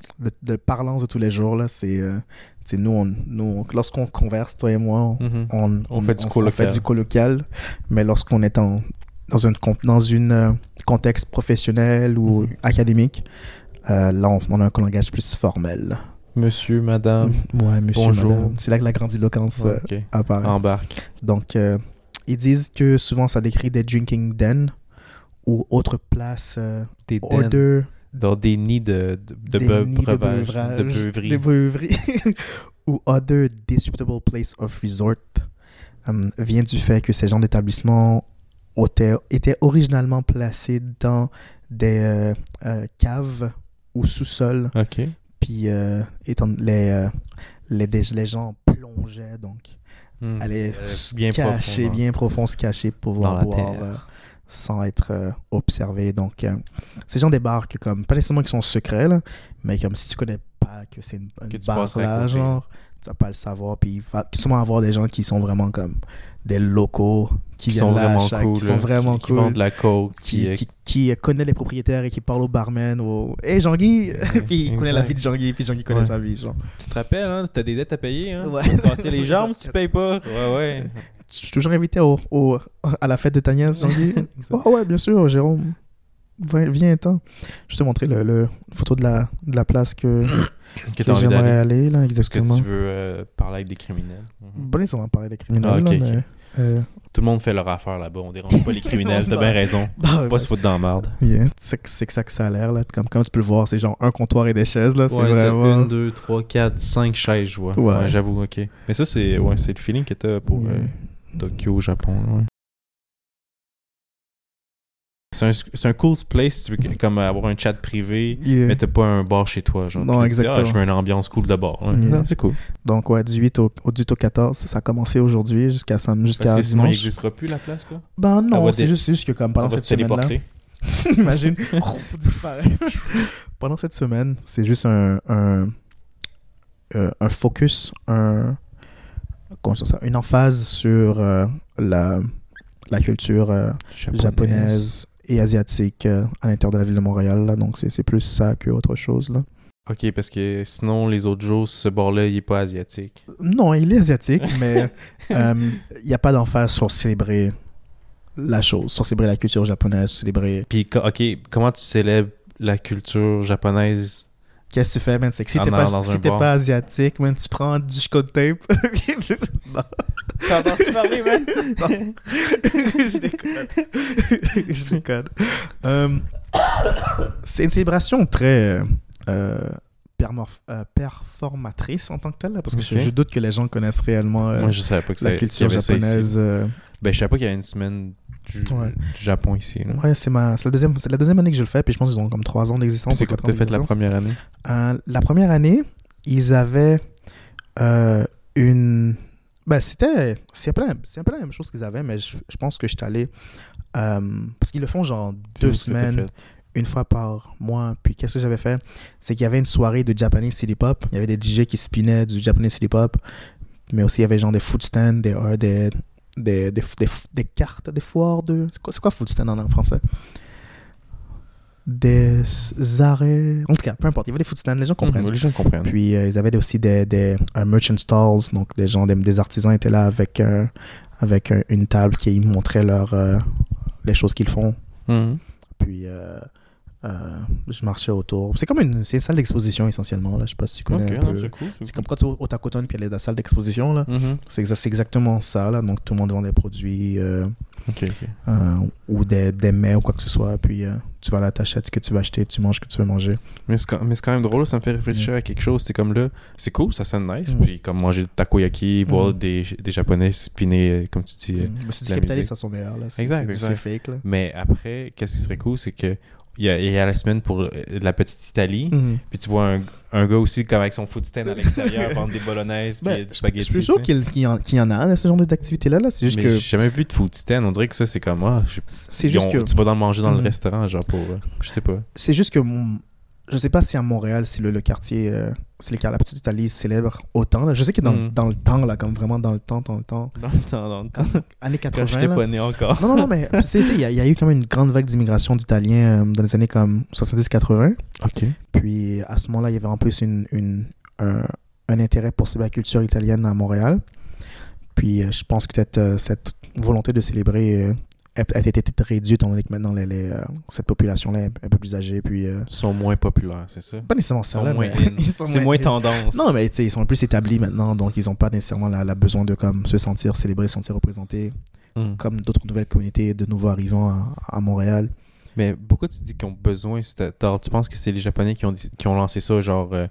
de parlance de tous les jours. Là, c'est, euh, nous, on, nous on- lorsqu'on converse, toi et moi, on, Mhm. on, On fait du on colloquial. fait du colloquial. Mais lorsqu'on est en, dans un con- dans une euh, contexte professionnel ou Mhm. académique, euh, là, on, a un langage plus formel. Monsieur, madame, ouais, monsieur, bonjour. C'est là que la grandiloquence euh, ok. apparaît. Embarque. Donc, ils disent que souvent ça décrit des drinking den ou autres places euh, Des order. Dans des nids de, de, de des beu- nids de beuvrage, de beuveries. Ou other disreputable place of resort. Euh, vient du fait que ces genres d'établissements étaient, originalement placés dans des euh, euh, caves ou sous-sols. Puis euh, étant les, les, gens plongeaient donc Hmm. allaient se bien cacher, profond, bien profond, se cacher pour pouvoir boire sans être euh, observé. Donc, euh, ces gens que, comme, pas nécessairement qui sont secrets, là, mais comme si tu connais pas que c'est une, une Que tu bar passerais à là, genre, tu vas pas le savoir. Puis il va sûrement avoir des gens qui sont vraiment comme des locaux, qui, Qui viennent sont vraiment chaque- cool. qui sont vraiment qui, cool. Qui vendent de la coke. qui, Qui, euh, qui, qui connaît les propriétaires et qui parle au barman au Hey Jean-Guy puis il connaît la vie de Jean-Guy puis Jean-Guy connaît Ouais. sa vie genre Tu te rappelles, hein? T'as des dettes à payer, hein? Ouais. Tu vas te casser les jambes si tu payes pas. Ouais, ouais. Je suis toujours invité au, au- à la fête de ta nièce oh, ouais bien sûr Jérôme viens t'en je te montrer le, le une photo de la de la place que, Que que j'aimerais aller là Parce que exactement tu veux euh, parler avec des criminels. Mhm. bon ils ont parlé des criminels Ah, là, mais, euh, Tout le monde fait leur affaire là-bas. On dérange pas les criminels. T'as bien raison. non, Pas se foutre dans la merde. yeah, c'est que- ça que ça a l'air là comme comme tu peux le voir c'est genre un comptoir et des chaises là c'est Ouais, vraiment 1, 2, 3, 4, 5 chaises, je vois. Ouais. Ouais, j'avoue, ok. Mais ça, c'est ouais, le feeling que t'as pour Yeah. euh, Tokyo, Japon. ouais. C'est un, cool place si tu veux comme avoir un chat privé, Yeah. mais t'as pas un bar chez toi. Genre, Non, dis, exactement. Ah, je veux une ambiance cool de bar. Ouais. Yeah. Non, c'est cool. Donc, ouais, du 8 au, au 18 au 14, ça a commencé aujourd'hui jusqu'à jusqu'à que sinon, il dimanche. n'existera plus la place, quoi? Ben non, c'est juste, juste que comme pendant cette semaine-là, imagine, oh, pendant cette semaine, c'est juste un, un, euh, un focus, un, comment ça, une emphase sur euh, la, la culture euh, japonaise et asiatique euh, à l'intérieur de la ville de Montréal. là. Donc, c'est plus ça que autre chose. Là. Ok, parce que sinon, les autres jours, ce bar-là, il est pas asiatique. Non, il est asiatique, mais il n'y a pas d'emphase sur célébrer la chose, sur célébrer la culture japonaise, célébrer. Puis, ok, comment tu célèbres la culture japonaise Qu'est-ce que tu fais, man? C'est que si t'es pas, si t'es pas asiatique, man, tu prends du code tape. non, T'entends-tu parler, man? je déconne. je déconne. Euh, c'est une célébration très euh, euh, performatrice en tant que telle, là, parce que je, doute que les gens connaissent réellement euh, Moi, je savais pas que ça la culture japonaise. euh, Ben, je savais pas qu'il y avait une semaine du, Ouais. du Japon ici. là. Ouais, c'est ma, la deuxième, c'est la deuxième année que je le fais, puis je pense qu'ils ont comme trois ans d'existence. C'est quoi que t'as fait la première année? Euh, la première année, ils avaient euh, une. Ben, c'était. C'est un, peu la même- c'est un peu la même chose qu'ils avaient, mais je, je pense que je suis allé. euh, parce qu'ils le font genre deux semaines, une fois par mois. Puis qu'est-ce que j'avais fait? C'est qu'il y avait une soirée de Japanese City Pop. Il y avait des DJ qui spinaient du Japanese City Pop. Mais aussi, il y avait genre des food stands, des, des, des, des, des, des cartes, des foires de. C'est quoi, quoi food stand en, français? Des arrêts. En tout cas, peu importe. Il y avait des food stands, les gens comprennent. Mhm, les gens comprennent. Puis euh, ils avaient aussi des, des euh, merchant stalls, donc des gens, des, des artisans étaient là avec, euh, avec euh, une table qui montraient leur, euh, les choses qu'ils font. Mhm. Puis euh, je marchais autour. C'est comme une, c'est une salle d'exposition essentiellement. Là. Je sais pas si tu connais un peu. c'est cool. C'est comme quand tu vas au Tacoton puis il y a la salle d'exposition. là. Mhm. C'est exa- c'est exactement ça. Là. Donc tout le monde vend des produits euh, euh, ou des, des mets ou quoi que ce soit. Puis tu vas là, t'achètes ce que tu vas acheter, tu manges ce que tu veux manger. Mais c'est quand, mais c'est quand même drôle, ça me fait réfléchir à quelque chose. C'est comme là, c'est cool, ça sonne nice. Mm. Puis comme manger du takoyaki, voir Mm. des, des japonais spinner, comme tu dis. euh. Mais c'est du capitalisme à son meilleur. Là. C'est, Exact, c'est, du- fake. Là. Mais après, qu'est-ce qui serait cool, c'est que il y, a, il y a la semaine pour euh, la petite Italie. Mhm. Puis tu vois un, un gars aussi comme avec son food stand à l'extérieur, vendre des bolognaise, puis Ben, du je spaghetti. je suis sûr qu'il, qu'il y en, qu'il y en a là, ce genre d'activité-là. Là. C'est juste Mais que. j'ai jamais vu de food stand. On dirait que ça, c'est comme, ah, je- C'est ils juste ont- que. Tu vas dans le manger dans le Mhm. restaurant, genre pour. euh, je sais pas. C'est juste que mon- je sais pas si à Montréal, si le, le quartier, euh, si le, la petite Italie célèbre autant. là. Je sais que dans, Mhm. dans le temps, là, comme vraiment dans le temps, dans le temps, Dans le temps, dans le temps. années Quand 80. j'étais là. pas né encore. Non, non, non, mais il y, a- il y a eu quand même une grande vague d'immigration d'Italiens euh, dans les années comme 70-80. Ok. Puis à ce moment-là, il y avait en plus une, une- un, un intérêt pour la culture italienne à Montréal. Puis euh, je pense que peut-être euh, cette volonté de célébrer a, été réduite étant donné que maintenant les, les, euh, cette population-là est un peu plus âgée. Puis euh, Ils sont moins populaires, c'est ça? pas nécessairement ça, C'est moins in. tendance. Non, mais ils sont plus établis maintenant, donc ils n'ont pas nécessairement la, la besoin de comme, se sentir célébrés, se sentir représentés, Hmm. comme d'autres nouvelles communautés de nouveaux arrivants à, à Montréal. Mais pourquoi tu dis qu'ils ont besoin Tu penses que c'est les Japonais qui ont, qui ont lancé ça, genre euh,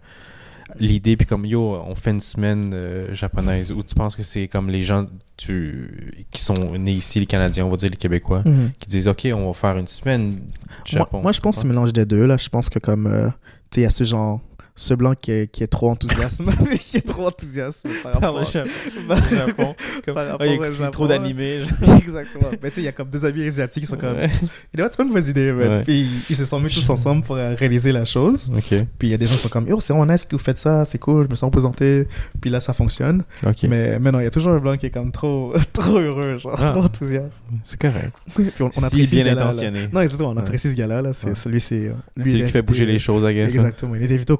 l'idée, puis comme yo, on fait une semaine euh, japonaise, ou tu penses que c'est comme les gens tu, qui sont nés ici, les Canadiens, on va dire les Québécois, qui disent ok, on va faire une semaine du Moi, Japon. moi, je pense que c'est un mélange des deux. Là. Je pense que comme, euh, tu sais, il y a ce genre, ce blanc qui est, qui est trop enthousiaste, qui est trop enthousiaste par rapport, Au Japon. Comme, par rapport il au Japon, trop là. d'animés. Exactement. Mais tu sais, il y a comme deux amis asiatiques qui sont comme, Ouais. c'est pas une mauvaise idée. Ouais. Puis ils, ils se sont mis tous ensemble pour euh, réaliser la chose. Puis il y a des gens qui sont comme, yo, c'est vraiment nice que vous faites ça, c'est cool, je me sens représenté. Puis là, ça fonctionne. Mais, mais non, il y a toujours un blanc qui est comme trop, trop heureux, genre, Ah. trop enthousiaste. C'est correct. Puis on, on Si apprécie ce bien là. intentionné. Non, exactement, on Ouais. apprécie ce gars-là. Là. C'est, Ouais. Celui, c'est. C'est lui qui fait bouger les choses, I guess. hein. Exactement. Il est invité au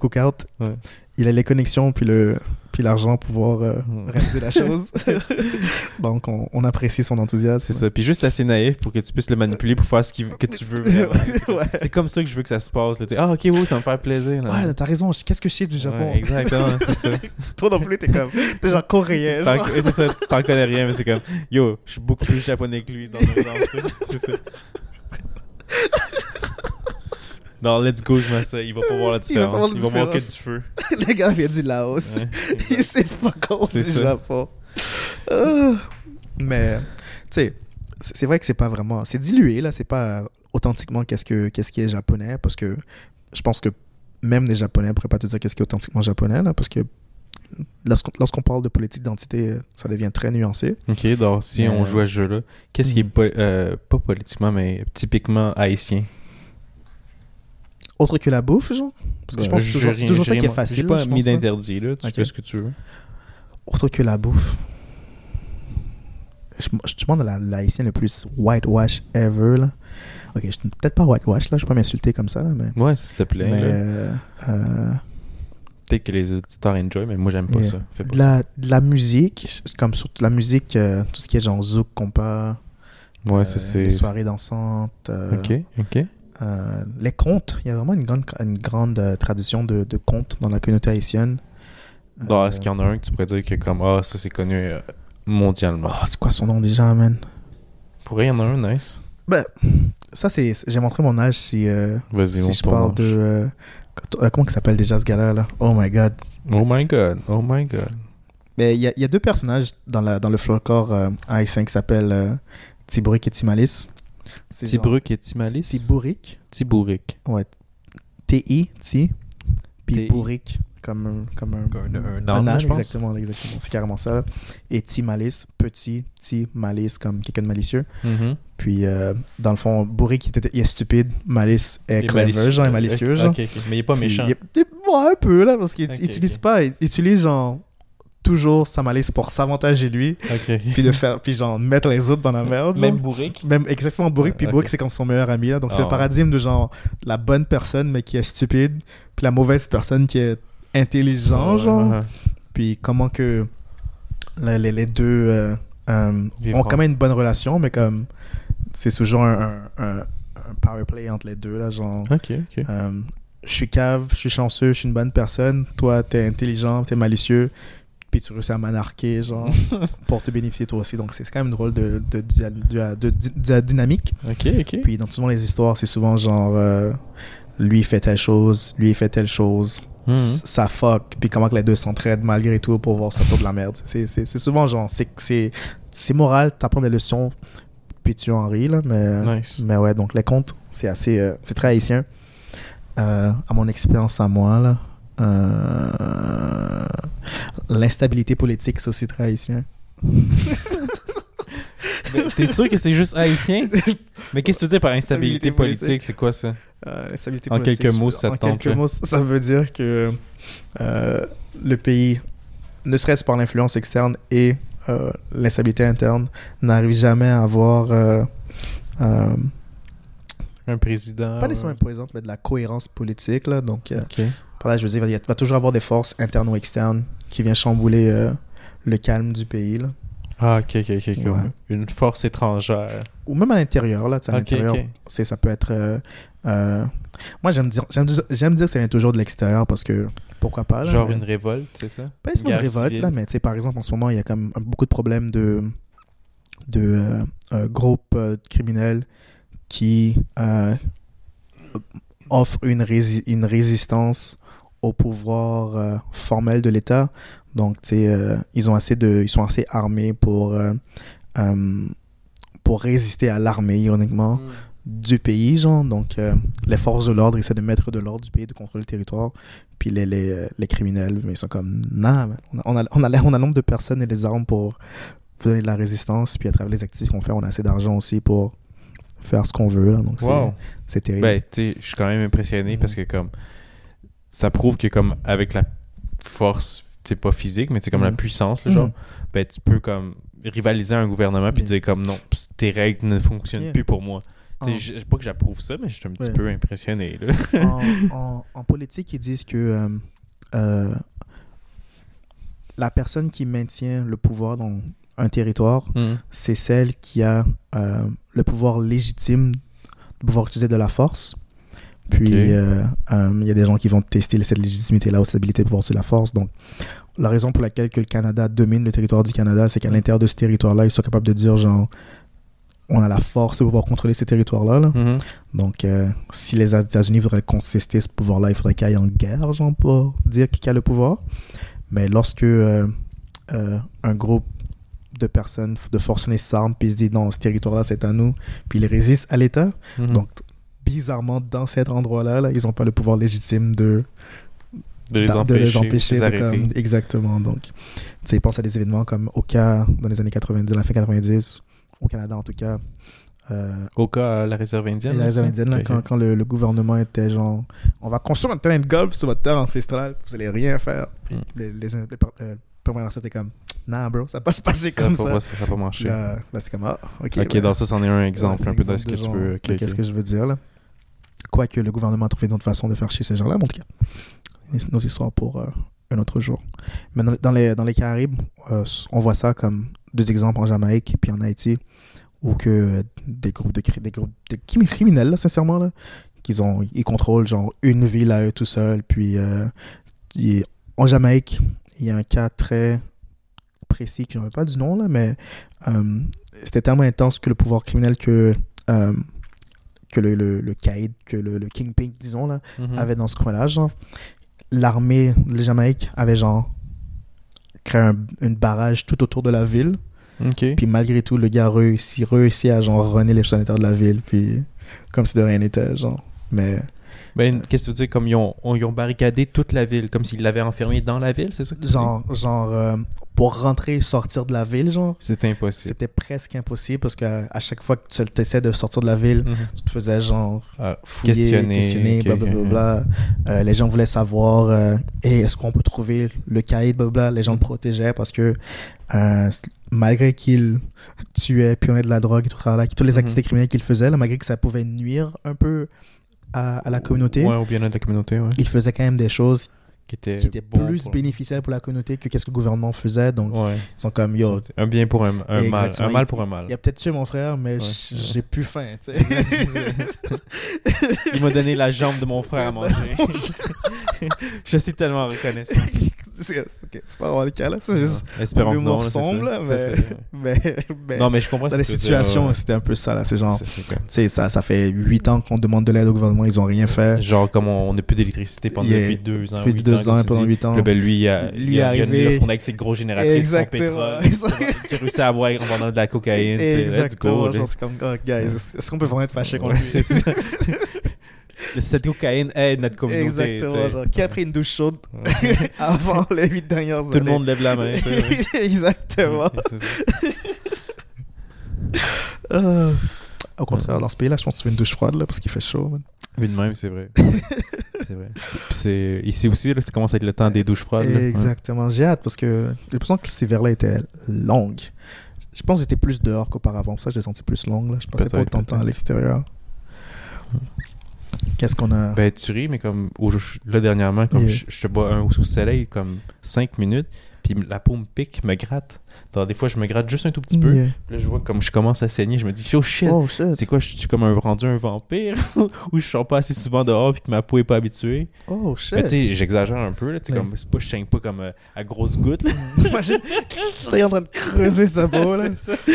Ouais. Il a les connexions puis, le, puis l'argent pour pouvoir euh, Mm. réaliser la chose. Donc, on, on apprécie son enthousiasme. C'est ça. Puis juste assez naïf pour que tu puisses le manipuler pour faire ce que tu veux. Ouais. C'est comme ça que je veux que ça se passe. là. Ah, ok, oui, ça me fait plaisir. Là. Ouais, t'as raison. Qu'est-ce que je sais du Japon? Ouais, exactement, ça. Toi non plus, t'es comme. T'es genre coréen. C'est ça, tu t'en connais rien, mais c'est comme, yo, je suis beaucoup plus japonais que lui dans le. C'est ça. Non, let's go, je mets ça. Il va pas voir la Il va pas voir différence. Il va voir que du feu. Le gars vient du Laos. Ouais. Il sait pas quoi C'est du ça. Japon. Ah. Mais, tu sais, c'est vrai que c'est pas vraiment. C'est dilué, là. C'est pas authentiquement qu'est-ce que qu'est-ce qui est japonais. Parce que je pense que même les Japonais pourraient pas te dire qu'est-ce qui est authentiquement japonais, là. Parce que lorsqu'on lorsqu'on parle de politique d'identité, ça devient très nuancé. Ok, donc si Mais, on joue à ce jeu-là, qu'est-ce qui est Mhm. po- euh, pas politiquement, mais typiquement haïtien? Autre que la bouffe, genre? Parce que je pense que c'est toujours, toujours ça qui est facile. Pas mis là. d'interdit, là. Tu Ok. fais ce que tu veux. Autre que la bouffe. Je, je te demande la, la haïtienne le plus whitewash ever, là. Ok, je suis peut-être pas whitewash, là. Je vais pas m'insulter comme ça, là, mais. Ouais, s'il te plaît. mais euh, euh, Peut-être que les auditeurs enjoy, mais moi, j'aime pas Yeah. ça. Pas de, la, de la musique, comme surtout la musique, euh, tout ce qui est genre zouk, compas. Ouais, euh, ça, c'est. les soirées dansantes, euh, Ok, ok. Euh, les contes. Il y a vraiment une grande, une grande euh, tradition de, de contes dans la communauté haïtienne. Euh, Est-ce qu'il y en a un que tu pourrais dire que comme ah ça c'est connu euh, mondialement? Oh, c'est quoi son nom déjà, man? Pourrait y en a un nice. Ben, ça, c'est. j'ai montré mon âge si, euh, Vas-y, si je parle âge. de. comment il s'appelle déjà ce gars-là? Là? Oh my god. Oh my god, oh my god. Mais il y y a deux personnages dans, la, dans le folklore haïtien qui s'appellent Tibouric et Timalis. Tibruc et Timalis. Tibouric. Tibouric. Ouais. T-I, Ti. Puis T-I. Bourric, comme un, comme un, Un- un un âne, âne, je pense. exactement, exactement. C'est carrément ça. Et Timalis, petit, Ti, malice, comme quelqu'un de malicieux. Mhm. Puis, euh, dans le fond, Bourric, il, était- il est stupide, Malice est Et clever, malicieux. genre, est malicieux, genre. Mais il est pas Puis, méchant. il est- il est- ouais, un peu, là, parce qu'il Ok, utilise pas, il utilise, genre, toujours sa malice pour s'avantager lui, Ok. puis de faire, puis genre, mettre les autres dans la merde, genre. Même bourrique. Même exactement Bourric, puis Ouais, Bourric, ok. c'est comme son meilleur ami, là. Donc, c'est Ah, le paradigme de genre, la bonne personne, mais qui est stupide, puis la mauvaise personne qui est intelligent, genre. Ouais, ouais. Puis comment que les, les- les deux euh, euh, ont quand même une bonne relation, mais comme c'est toujours un, un, un- un power play entre les deux, là, genre. Ok, ok. euh, je suis cave, je suis chanceux, je suis une bonne personne. Toi, t'es intelligent, t'es malicieux. Puis tu réussis à m'anarquer, genre, pour te bénéficier toi aussi. Donc, c'est quand même drôle de, de, de- de- de- de dynamique. Ok, ok. Puis, dans souvent les histoires, c'est souvent genre, euh, lui fait telle chose, lui fait telle chose, Mhm. s- ça fuck, puis comment que les deux s'entraident malgré tout pour pouvoir sortir de la merde. C'est souvent genre, c'est moral, t'apprends des leçons, puis tu en ris, là, mais, Nice. mais ouais, donc les contes, c'est assez, euh, c'est très haïtien. Euh, à mon expérience à moi, là, euh, l'instabilité politique, c'est aussi très haïtien. T'es sûr que c'est juste haïtien? Mais qu'est-ce que tu veux dire par instabilité Instabilité politique. politique? C'est quoi ça? Euh, l'instabilité En politique, quelques mots, ça En quelques là. mots, ça veut dire que euh, le pays, ne serait-ce par l'influence externe et euh, l'instabilité interne, n'arrive jamais à avoir, euh, euh, Un président? pas nécessairement une présente, mais de la cohérence politique. Là. Donc, euh. Par là, je veux dire, il va toujours avoir des forces internes ou externes qui viennent chambouler euh, le calme du pays. Là. Ah, ok, ok, ok. Ouais. Une force étrangère. Ou même à l'intérieur. Là, à l'intérieur, ok. c'est ça peut être euh, euh, moi j'aime dire j'aime dire, que ça vient toujours de l'extérieur parce que pourquoi pas là, Genre mais- une révolte, c'est ça? pas une guerre révolte civile. là mais tu sais par exemple en ce moment il y a comme beaucoup de problèmes de de euh, groupes criminels qui offrent une, rési- une résistance au pouvoir euh, formel de l'État donc tu sais euh, ils ont assez de ils sont assez armés pour euh, euh, pour résister à l'armée ironiquement du pays, genre. Donc, les forces de l'ordre essaient de mettre de l'ordre du pays, de contrôler le territoire. Puis les, les, les criminels, mais ils sont comme, non, on a, on, a, on, a, nombre de personnes et des armes pour donner de la résistance. Puis à travers les activités qu'on fait, on a assez d'argent aussi pour faire ce qu'on veut. là. Donc, c'est- Wow. c'est terrible. Ben, tu sais, je suis quand même impressionné parce que, comme, ça prouve que, comme, avec la force, c'est pas physique, mais c'est comme la Mhm. puissance, là, genre, Mhm. ben, tu peux, comme, rivaliser un gouvernement puis dire, comme, non, tes règles ne fonctionnent Yeah. plus pour moi. Sais, En- je- pas que j'approuve ça, mais je suis un petit Ouais. peu impressionné, là. en, en- en politique, ils disent que euh, euh, la personne qui maintient le pouvoir dans un territoire, Mhm. c'est celle qui a euh, le pouvoir légitime de pouvoir utiliser de la force. Puis, euh, euh, il y a des gens qui vont tester cette légitimité-là ou cette habilité de pouvoir utiliser la force. Donc, la raison pour laquelle que le Canada domine le territoire du Canada, c'est qu'à l'intérieur de ce territoire-là, ils sont capables de dire, genre, on a la force de pouvoir contrôler ce territoire-là. là. Mhm. Donc, euh, si les États-Unis voudraient contester ce pouvoir-là, il faudrait qu'ils aillent en guerre, genre, pour dire qui a le pouvoir. Mais lorsque un groupe de personnes, de forcenés s'arment, puis se dit non, ce territoire-là, c'est à nous, puis ils résistent à l'État, Mhm. donc bizarrement, dans cet endroit-là, là, ils n'ont pas le pouvoir légitime de, de les de empêcher, les empêcher. de les comme- exactement. Donc, tu sais, pense à des événements comme au cas, dans les années 90, la fin 90, au Canada en tout cas. euh, Au cas, euh, la réserve indienne. la ça? réserve indienne, là, quand, le, le gouvernement était genre, on va construire un terrain de golf sur votre terre ancestrale, vous allez rien faire. Mm. les, les, les, ministres étaient comme, nah, bro, ça va pas se passer comme ça. pas- ça va pas marcher. Là, là, c'était comme, ah, ok. ok, ben, donc ça, c'en est un ouais, exemple c'est un peu de ce que tu veux. de ok, ok. Qu'est-ce que je veux dire là Quoique le gouvernement a trouvé une autre façon de faire chier ces gens-là, mais en tout cas, c'est une autre histoire pour euh, un autre jour. Mais dans, les, dans les Caraïbes, euh, on voit ça comme deux exemples en Jamaïque puis en Haïti, où que des groupes de, des groupes de crimi- criminels, sincèrement, là, qu'ils ont, ils contrôlent genre une ville à eux tout seuls. Puis euh, en Jamaïque, il y a un cas très précis qui n'en pas du nom, là, mais c'était tellement intense que le pouvoir criminel que, que le, le, le caïd, que le, le kingpin, disons, là, Mhm. avait dans ce coin-là, l'armée de Jamaïque avait, genre, créé un, une barrage tout autour de la ville. Puis malgré tout, le gars réussit, réussit à genre runner les sanitaires de la ville, puis comme si de rien n'était, genre. Mais Ben, qu'est-ce que tu veux dire? Comme ils ont, on- ils ont barricadé toute la ville, comme s'ils l'avaient enfermé dans la ville, c'est ça que tu dis? genre, genre euh, pour rentrer et sortir de la ville, genre, C'était impossible. c'était presque impossible parce qu'à à chaque fois que tu essaies de sortir de la ville, Mhm. tu te faisais genre Ah, fouiller, questionner. questionner, ok, blablabla. ok, bla. Euh, les gens voulaient savoir euh, Hey, est-ce qu'on peut trouver le caïd, blablabla. Les gens le protégeaient parce que euh, malgré qu'il tuait, pionnier de la drogue et tout, là, toutes les Mhm. activités criminelles qu'il faisait, là, malgré que ça pouvait nuire un peu à, à la communauté, Ouais, au bien-être de la communauté, ouais. il faisait quand même des choses Qui étaient bon plus pour- bénéficiaires pour la communauté que qu'est-ce que le gouvernement faisait. Donc, Ouais. ils sont comme, yo, Un bien pour un, un mal. Un mal Il- pour un mal. il a peut-être tué mon frère, mais j'ai plus faim, tu sais. Il m'a donné la jambe de mon frère à manger. Je suis tellement reconnaissant. c'est ok, c'est pas vraiment le cas, là. C'est juste Espérons que non. ça. Ça, mais- mais, mais Non, mais je comprends dans les situations, ouais. c'était un peu ça, là. C'est genre, tu sais, ça, ça fait 8 ans qu'on demande de l'aide au gouvernement, ils ont rien fait. Genre, comme on n'a plus d'électricité pendant est- depuis deux ans. Depuis huit 2 ans, pendant dis. 8 ans. Ben, lui, il a, Lui il a, il a- a arrivé- fondé avec ses gros Exactement. son pétrole. Il a réussi à avoir en vendant de la cocaïne. Exactement. genre, c'est comme, oh, guys, est-ce qu'on peut vraiment être fâché contre lui? Cette cocaïne aide notre communauté. Exactement. Genre, qui a pris une douche chaude avant les 8 dernières années Tout le monde lève la main. Exactement. Euh, Au contraire, dans ce pays-là, je pense que tu veux une douche froide, là, parce qu'il fait chaud, man. Vu de même, c'est vrai. c'est vrai. C'est- ici aussi, là, ça commence à être le temps des douches froides. là. Ouais. Exactement. J'ai hâte parce que j'ai l'impression que ces vers-là étaient longues. Je pense que j'étais plus dehors qu'auparavant. Pour ça, je les senti plus longues. Là. Je passais pas autant de temps à l'extérieur. Qu'est-ce qu'on a? Ben, tu ris, mais comme au- là, dernièrement, comme Yeah. je, je te bois un sous soleil, comme 5 minutes, puis la peau me pique, me gratte. Alors, des fois, je me gratte juste un tout petit peu. Yeah. Puis là, je vois comme je commence à saigner, je me dis, oh shit, Oh shit. c'est quoi, je suis comme un rendu un vampire? Ou je sors pas assez souvent dehors puis que ma peau est pas habituée? Oh shit. Mais tu sais, j'exagère un peu, là, tu sais, comme, c'est pas, je saigne pas comme euh, à grosses gouttes. là. Imagine, t'es en train de creuser sa peau. là. C'est ça.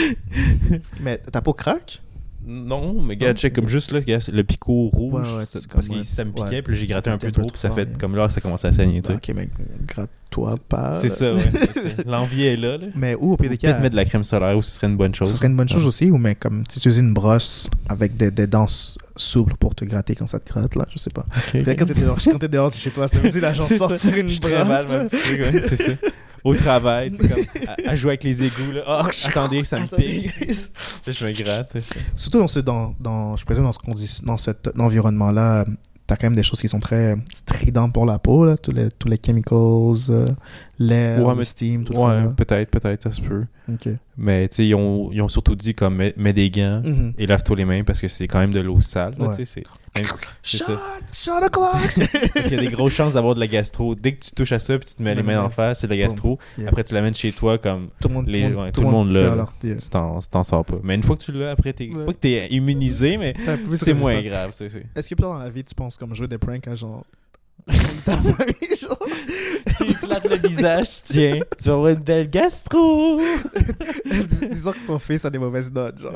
Mais ta peau craque? Non, mais gars, check comme juste là, le picot rouge. Ouais, ouais, parce que ça me piquait, puis là, j'ai gratté un peu trop, puis ça fait comme là, ça commence à saigner, tu sais. Ok, mais gratte-toi pas. C'est là. ça, ouais. L'envie est là. là. Mais où, au pire des Peut-être cas, mettre de la crème solaire ou ce serait une bonne chose. ce serait une bonne chose aussi, ou mais comme si tu usais une brosse avec des, des dents souples pour te gratter quand ça te gratte, là, je sais pas. Ok. Fait que Quand t'es dehors, quand dehors chez toi, ça veut dire la genre sortir une brosse. là. c'est ça. Au travail, tu sais, comme à, à jouer avec les égouts. Là. Oh, attendez, ça me pique. je me gratte. Surtout dans ce, dans, dans, je présume dans, ce qu'on dit- dans cet environnement-là, t'as quand même des choses qui sont très stridentes pour la peau, là, tous les, tous les chemicals, euh, l'air, Ouais, le steam, tout Ouais, peut-être, peut-être, ça se peut. Ok. Mais tu sais, ils ont, ils ont surtout dit comme mets, mets des gants Mhm. et lave-toi les mains parce que c'est quand même de l'eau sale. là, Ouais. c'est- Shot! ça. Shot o'clock! Parce qu'il y a des grosses chances d'avoir de la gastro. Dès que tu touches à ça puis tu te mets les Ouais, mains en face, c'est de la gastro. Yeah. Après, tu l'amènes chez toi comme tout le monde, les- tout ouais, tout le monde l'a. tu t'en sors pas. Mais une fois que tu l'as, après, t'es pas que t'es immunisé, mais c'est moins grave. c'est- c'est- Est-ce que dans la vie, tu penses comme jouer des pranks à genre. Ta famille, genre. Tu flattes le visage, tiens, tu vas avoir une belle gastro. Dis- Disons que ton fils a des mauvaises notes, genre.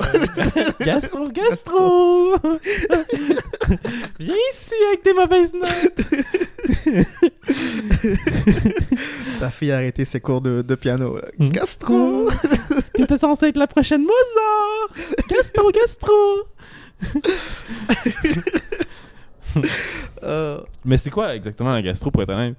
Gastro, gastro. Viens ici avec tes mauvaises notes. Ta fille a arrêté ses cours de, de piano. là. Hmm. Gastro! T'étais censé être la prochaine Mozart. Gastro, gastro. Euh, Mais c'est quoi exactement la gastro pour être honnête?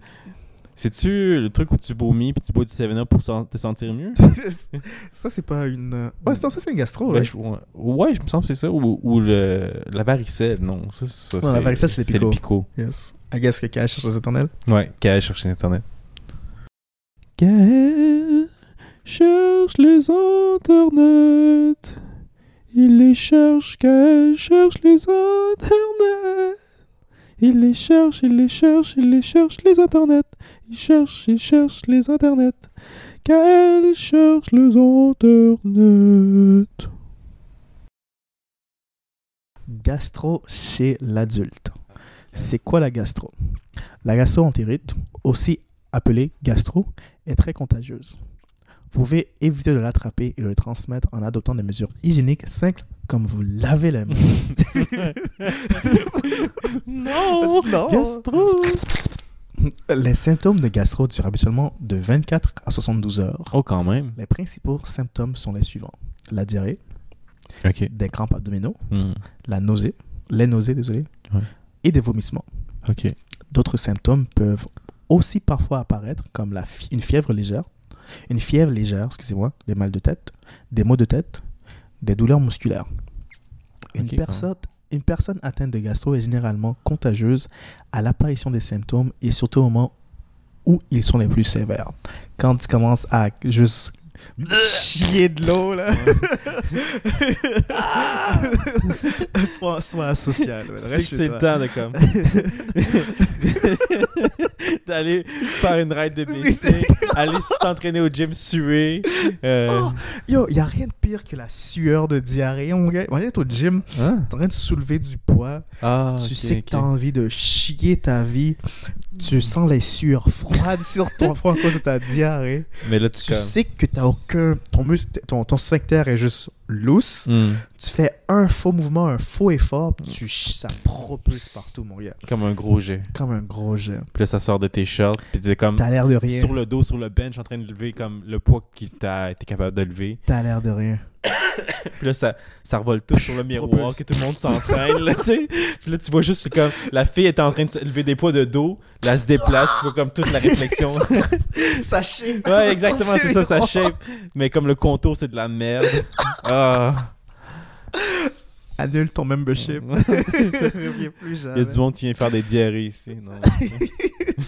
C'est-tu le truc où tu vomis puis tu bois du 7-Up pour te sentir mieux? ça, c'est pas une. euh, Ouais, c'est- ça, c'est une gastro. Ben, ouais. je- ouais, ouais, je me semble que c'est ça. Ou, ou le, la varicelle, non. Ça, ça, Non, la varicelle, c'est les picots. picot. Yes. I guess que Cash cherche les éternels. Ouais, Gaël cherche Internet. Gaël cherche les internets. Il les cherche, Gaël cherche les internets. Il les cherche, il les cherche, il les cherche les internets. Il cherche, il cherche les internets. Gaël cherche les internets. Gastro chez l'adulte. C'est quoi la gastro? La gastroentérite, aussi appelée gastro, est très contagieuse. Vous pouvez éviter de l'attraper et de le transmettre en adoptant des mesures hygiéniques simples comme vous laver les mains. non, Non. Gastro. Les symptômes de gastro durent habituellement de 24 à 72 heures. Oh, quand même. Les principaux symptômes sont les suivants. La diarrhée, des crampes abdominaux, Hmm. la nausée, les nausées, désolé, Ouais. et des vomissements. D'autres symptômes peuvent aussi parfois apparaître comme la fi- une fièvre légère, une fièvre légère, excusez-moi, des mal de tête, des maux de tête, des douleurs musculaires. Une, personne, une personne atteinte de gastro est généralement contagieuse à l'apparition des symptômes et surtout au moment où ils sont les plus sévères. Quand tu commences à juste chier de l'eau, là. sois, sois asocial. ouais. C'est le temps de comme. D'aller faire une ride de bicycle, aller t'entraîner au gym suer. euh, Oh, Yo, y a rien de pire que la sueur de diarrhée, mon gars. Imagine, t'es au gym, hein? t'es en train de soulever du poids, Ah, tu ok, sais que t'as envie de chier ta vie, tu sens les sueurs froides sur ton front à cause de ta diarrhée, Mais là, tu, sais que t'as aucun... Ton muscle, ton, ton sphincter est juste loose, Hmm. tu fais un faux mouvement, un faux effort, puis tu ça propulse partout, mon gars. Comme un gros jet. Comme un gros jet. Puis là, ça sort de tes shorts. Puis t'es comme T'as l'air de rien. sur le dos, sur le bench, en train de lever comme le poids que été capable de lever. T'as l'air de rien. Puis là, ça, ça revole tout sur le miroir, que tout le monde s'entraîne, là, tu sais. Puis là, tu vois juste comme la fille est en train de se lever des poids de dos, là, elle se déplace, tu vois comme toute la réflexion. ça chie. ouais, exactement, c'est ça, ça shape. Mais comme le contour, c'est de la merde. Ah. Annule ton membership. Ça. Il y a du monde qui vient faire des diarrhées ici. Non.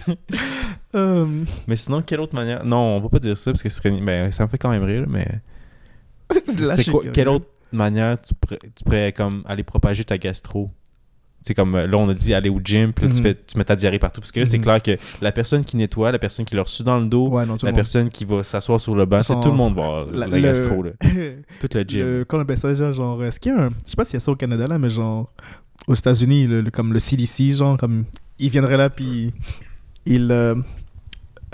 Euh, mais sinon, quelle autre manière? Non, on va pas dire ça parce que ce serait... ben, ça me fait quand même rire, mais. C'est quoi, quelle autre manière tu pourrais, tu pourrais comme aller propager ta gastro? C'est comme euh, là on a dit aller au gym puis là, tu Mhm. fais tu mets ta diarrhée partout parce que là c'est Mhm. clair que la personne qui nettoie la personne qui l'a reçu dans le dos Ouais, non, tout la personne qui va s'asseoir sur le banc c'est tout le monde va la- la, le- gastro là tout le gym Le- Qu'on appelle ça genre, est-ce qu'il y a un. Je sais pas s'il y a ça au Canada, là, mais genre, aux États-Unis, le, comme le CDC, genre, comme, il viendrait là, puis il. Euh,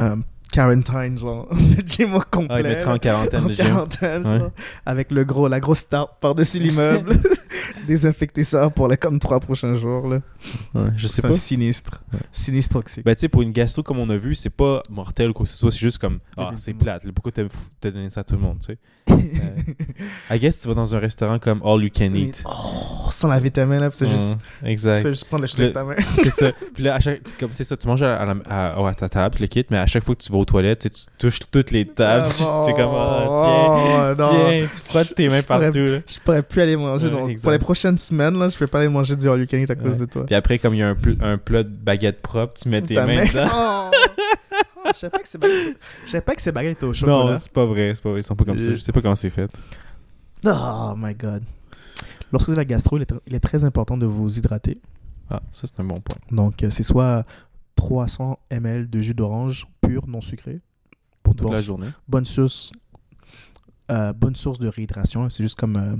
euh, quarantine, genre, gym au complet. ah, il mettrait en quarantaine en quarantaine, Ouais. genre, avec le gros, la grosse tarte par-dessus l'immeuble. Désinfecter ça pour les comme trois prochains jours, là. Ouais, je sais C'est pas sinistre. Ouais. Sinistre toxique. ben tu sais pour une gastro comme on a vu c'est pas mortel ou quoi que ce soit c'est juste comme ah c'est Effectivement. plate pourquoi t'as donné ça à tout le monde tu sais? I guess tu vas dans un restaurant comme All You Can Eat Oh, sans laver ta main, là, c'est juste. Exact Tu vas juste prendre le cheveu avec ta main. c'est ça. Puis là, à chaque, c'est comme c'est ça, tu manges à, à, la- à- à ta table, le kit, mais à chaque fois que tu vas aux toilettes, tu sais, tu touches toutes les tables. tu Ah, es comme, ah, oh, tiens, non. tiens, tu frottes tes mains Je pourrais- partout. là. Je pourrais plus aller manger. Ouais, donc, exact. pour les prochaines semaines, là, je vais pas aller manger du all you can eat à cause de toi. Puis après, comme il y a un, pl- un plat de baguette propre, tu mets tes Ta mains main. dedans. Oh. Oh, Je savais pas que ces baguettes- je savais pas que ces baguettes étaient au Non, chocolat. c'est pas vrai, c'est pas vrai. Ils sont pas comme ça. Euh. Je sais pas comment c'est fait. Oh my god. Lorsque vous avez la gastro, il est, tr- il est très important de vous hydrater. Ah, ça, c'est un bon point. Donc, euh, c'est soit 300 ml de jus d'orange pur, non sucré. Pour toute Bon, la journée. Bonne source, euh, bonne source de réhydration. C'est juste comme euh,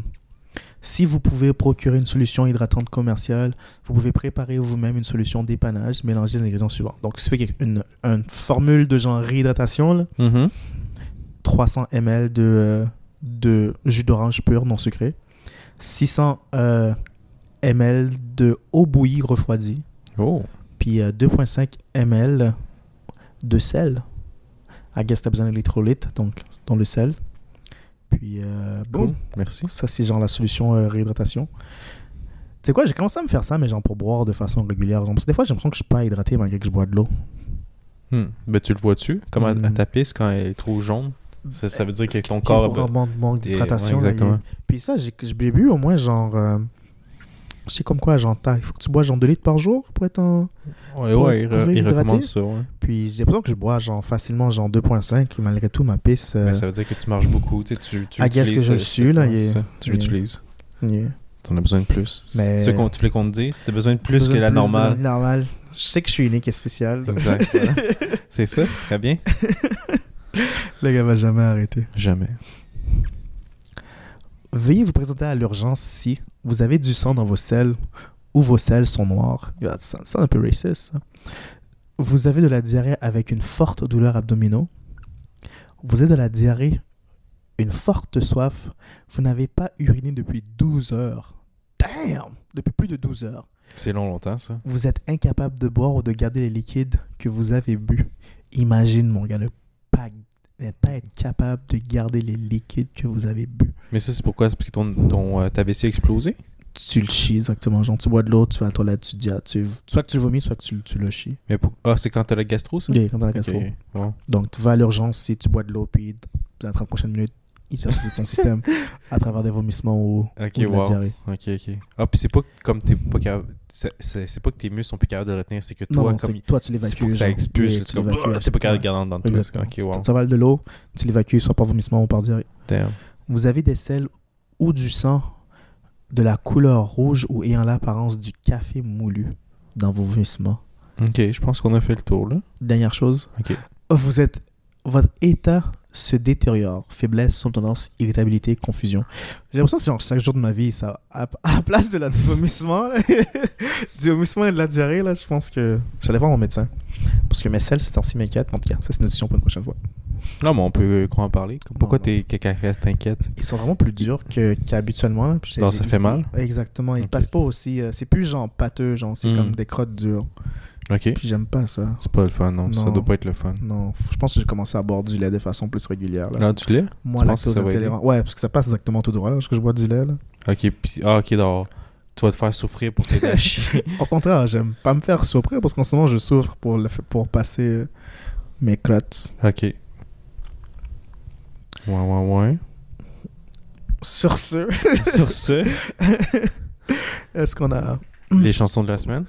si vous pouvez procurer une solution hydratante commerciale, vous pouvez préparer vous-même une solution d'épanage, mélanger les ingrédients suivants. Donc, si vous faites une, une formule de genre réhydratation, là, Mhm. 300 ml de, euh, de jus d'orange pur non sucré, 600 euh, ml de eau bouillie refroidie, Oh. Puis euh, 2,5 ml de sel. I guess t'as besoin d'électrolytes, donc dans le sel. Puis, euh, Cool. boum. Merci. Ça, c'est genre la solution euh, réhydratation. Tu sais quoi, j'ai commencé à me faire ça, mais genre pour boire de façon régulière. Genre, parce que des fois, j'ai l'impression que je suis pas hydraté malgré que je bois de l'eau. Hmm. Ben, tu le vois-tu? Comme à, à Hmm. ta pisse quand elle est trop jaune? Ça, ça veut dire que ton corps... un manque, d'hydratation. ouais, exactement. il- Puis ça, j'ai bu au moins genre. euh, je sais comme quoi, genre, il faut que tu bois genre 2 litres par jour pour être en. Ouais, ouais, il, re- il recommande ça, ouais. Puis j'ai l'impression que je bois genre facilement genre 2,5. puis Malgré tout, ma pisse. euh, Mais ça veut dire que tu marches beaucoup, tu sais, tu, tu utilises que je le ce- suis, là, est- c'est Tu l'utilises. yeah. T'en as besoin de plus. Mais- C'est ce qu'on voulais qu'on te dise. T'as besoin de plus Besoin que la normale. normale. Je sais que je suis unique et spécial. Exact. c'est ça, c'est très bien. Le gars va jamais arrêter. Jamais. Veuillez vous présenter à l'urgence si vous avez du sang dans vos selles ou vos selles sont noires. C'est un peu raciste. ça. Vous avez de la diarrhée avec une forte douleur abdominale. Vous avez de la diarrhée, une forte soif. Vous n'avez pas uriné depuis 12 heures. Damn! Depuis plus de 12 heures. C'est long, longtemps, ça. Vous êtes incapable de boire ou de garder les liquides que vous avez bu. Imagine, mon gars, ne pas, ne pas être capable de garder les liquides que vous avez bu. Mais ça, c'est pourquoi? C'est parce que ton, ton, euh, ta vessie a explosé? Tu le chies exactement. Genre, tu bois de l'eau, tu vas à la toilette, tu dis, ah, tu, soit que tu vomis, soit que tu, tu le chies. Mais pour... Ah, c'est quand t'as la gastro, ça? Yeah, quand t'as la gastro. bon. Donc, tu vas à l'urgence si tu bois de l'eau, puis dans les 30 prochaines minutes, il sur ton système à travers des vomissements ou, Ok, ou de la wow. diarrhée. Ok, ok. Ah, puis c'est pas comme t'es pas capable. C'est pas que tes muscles sont plus capables de retenir, c'est que toi, non, comme. toi, tu l'évacues. faut que ça expulse, comme, ah, t'es pas chaque- capable de garder dans le truc. Exactement. Ok, wow. Tu avales de l'eau, tu l'évacues soit par vomissement ou par diarrhée. Damn. Vous avez des selles ou du sang de la couleur rouge ou ayant l'apparence du café moulu dans vos vomissements. Ok, je pense qu'on a fait le tour, là. Dernière chose, Ok. vous êtes, votre état se détériore. Faiblesse, somnolence, irritabilité, confusion. J'ai l'impression que c'est genre chaque jour de ma vie, ça, à, à la place de la, du vomissement, là, du vomissement et de la diarrhée, là, je pense que j'allais voir mon médecin. Parce que mes selles, c'est temps-ci m'inquiètent. En tout cas, ça, c'est une notion pour une prochaine fois. Non, mais on peut en parler. Pourquoi tes cacarettes t'inquiètent Ils sont vraiment plus durs que- qu'habituellement. j'ai- ça fait mal? Exactement. Ils Ok. passent pas aussi. euh, c'est plus genre pâteux, genre, c'est Mm. comme des crottes dures. Ok. Puis j'aime pas ça. C'est pas le fun, non. Ça Non. doit pas être le fun. Non, je pense que j'ai commencé à boire du lait de façon plus régulière. Là. Là, du lait? Moi, tu lactose ça intolérant. Ouais, parce que ça passe exactement tout droit là, parce que je bois du lait. Là. Ok, puis. Ah, ok, d'accord. Tu vas te faire souffrir pour t'aider à chier. Au contraire, j'aime pas me faire souffrir parce qu'en ce moment, je souffre pour, le, pour passer euh, mes crottes. Ok. Ouais, ouais, ouais. Sur ce, Sur ce, est-ce qu'on a. les chansons de la semaine?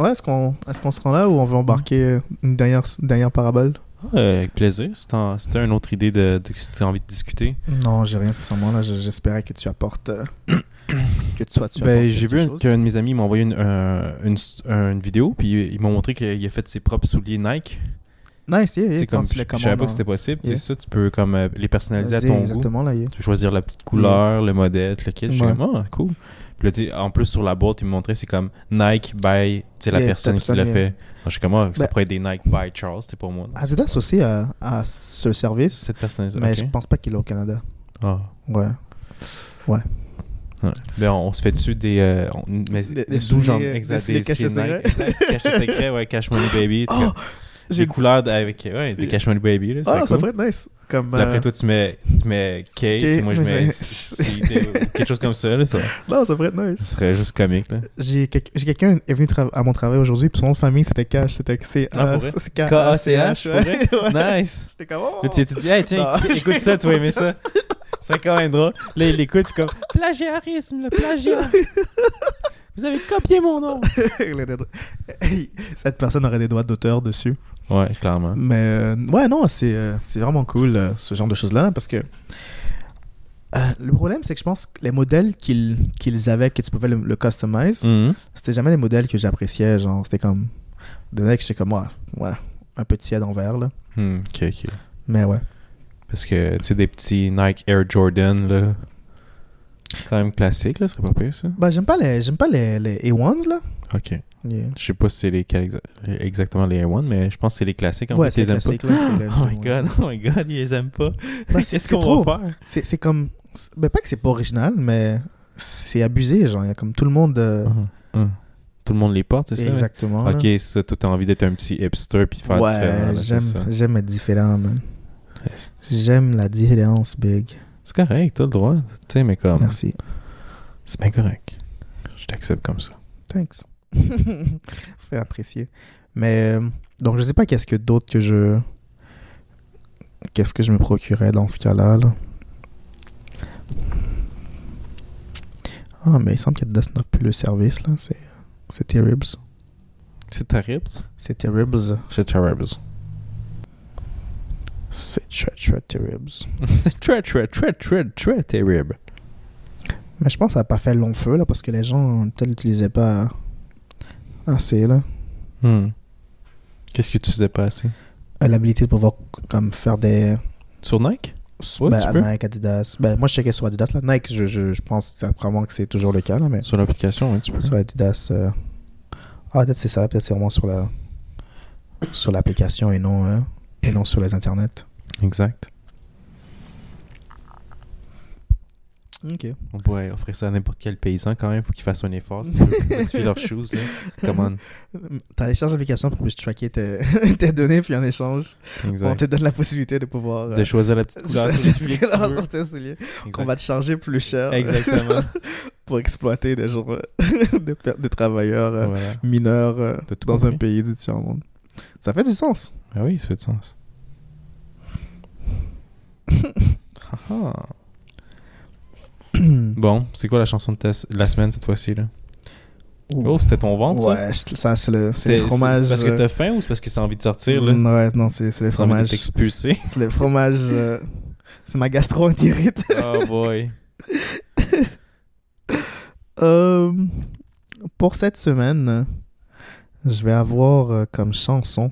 Ouais, est-ce qu'on est qu'on se rend là ou on veut embarquer une dernière, une dernière parabole? Ah, avec plaisir. C'était une autre idée de, de que tu as envie de discuter. Non, j'ai rien, sincèrement. Là, Je- j'espérais que tu apportes. euh, que tu sois. Tu Ben, apportes j'ai vu qu'un de mes amis m'a envoyé une, un- une, une vidéo, puis il m'a montré qu'il a fait ses propres souliers Nike. Nice, yeah, yeah, comme, tu je, je savais pas que c'était possible. Yeah. Tu ça, tu peux comme euh, les personnaliser à ton goût. Là. Tu peux choisir la petite couleur, le modèle, le kit. Je suis Ouais. comme, ah, cool. Puis là, en plus, sur la boîte, il me montrait, c'est comme Nike by, la Yeah, personne qui l'a fait. Je suis comme, ah, ça Ben- pourrait être des Nike by Charles, c'était pour moi. Adidas aussi a, a ce service, Cette personne mais je pense pas qu'il est au Canada. Ah. Ouais. Ouais. Ben, on, on se fait dessus des. euh, on- mais Des- des des des Nike, secrets. exact, ouais, Cash Money Baby. Oh, Des couleurs avec. Ouais, des Cash Money Baby, là. Ah, ça pourrait être nice. Comme, Puis après, euh, toi, tu mets, tu mets K, puis moi, je mets quelque chose comme ça, là. Ça, Non, ça pourrait être nice. serait juste comique, là. J'ai quel- j'ai quelqu'un est venu à mon travail aujourd'hui, puis son nom de famille c'était Cash, c'était c'est Ah, ouais. Nice! J'étais comme oh. Tu tu te dis, hey, tiens, écoute, ça, tu vas aimer ça. C'est quand même drôle. Là, il écoute, comme, plagiarisme, le plagiat. Vous avez copié mon nom. Cette personne aurait des droits d'auteur dessus. Ouais, clairement. Mais euh, ouais, non, c'est euh, c'est vraiment cool euh, ce genre de choses-là parce que euh, le problème, c'est que je pense que les modèles qu'ils qu'ils avaient, que tu pouvais le, le customize, Mhm. c'était jamais les modèles que j'appréciais. Genre, c'était comme. Des modèles que j'étais comme, ouais, ouais, un peu tiède envers, là. Hmm, ok, ok. Mais ouais. Parce que, tu sais, des petits Nike Air Jordan, là. Quand même classique, là, ce serait pas pire, ça. Bah, j'aime pas les, j'aime pas les, les A1s, là. Ok. Yeah. Je sais pas si c'est les, quels exa- exactement les Air One, mais je pense que c'est les classiques. En Ouais, fait, les aiment classique, là. les-. Oh my god, oh my god, ils les aiment pas. Bah, c'est- Qu'est-ce qu'on va faire? C'est c'est comme. Ben, pas que c'est pas original, mais c'est abusé. Genre, il y a comme tout le monde. euh, Mhm. Mhm. Tout le monde les porte, c'est ça? exactement. Ok, c'est ça, toi, t'as envie d'être un petit hipster puis de faire différent. Ouais, c'est j'aime, être différent, man. J'aime la différence, Big. C'est correct, t'as le droit. Tu sais, mais comme. Merci. C'est bien correct. Je t'accepte comme ça. Thanks. c'est apprécié. Mais, euh, donc, je sais pas qu'est-ce que d'autre que je. Qu'est-ce que je me procurais dans ce cas-là, là. Ah, mais il semble qu'Adidas n'offre plus le service, là. C'est, c'est terrible. C'est terrible. C'est terrible. C'est terrible. C'est très, très terrible. C'est très, très, très, très, très terrible. Mais je pense que ça n'a pas fait long feu, là, parce que les gens peut-être l'utilisaient pas assez, là. Hmm. Qu'est-ce que tu faisais pas assez? Euh, L'habilité de pouvoir comme faire des... Sur Nike? Ouais, ben, tu. Nike, Adidas. Ben, moi, je checkais sur Adidas. Là. Nike, je, je, je pense c'est probablement que c'est toujours le cas, là, mais Sur l'application, oui, tu peux. sur Adidas... euh, Ah, peut-être c'est ça. Peut-être c'est vraiment sur la sur l'application et non euh, et non sur les internets. Exact. Ok. On pourrait offrir ça à n'importe quel paysan quand même. Faut qu'ils fassent un effort si tu leurs. Là. Come on. Télécharge l'application pour que je tracker tes, tes données, puis en échange, on Exact. te donne la possibilité de pouvoir. De choisir la petite couleur sur les tes souliers. Qu'on va te charger plus cher euh, Exactement. pour exploiter des gens, euh, de, per- de travailleurs euh, voilà. mineurs euh, dans un pays du tiers-monde. Ça fait du sens. Ah oui, ça fait du sens. Ah ah. bon, c'est quoi la chanson de la semaine cette fois-ci là? Oh, c'était ton ventre ça Ouais, je- ça, c'est le, le fromage. c'est parce que euh, t'as faim ou c'est parce que t'as envie de sortir là? Mm, Ouais, non, c'est c'est le T'as envie fromage. t'expulser? C'est le fromage. euh, c'est ma gastro-entérite. Oh boy. Euh, pour cette semaine, je vais avoir euh, comme chanson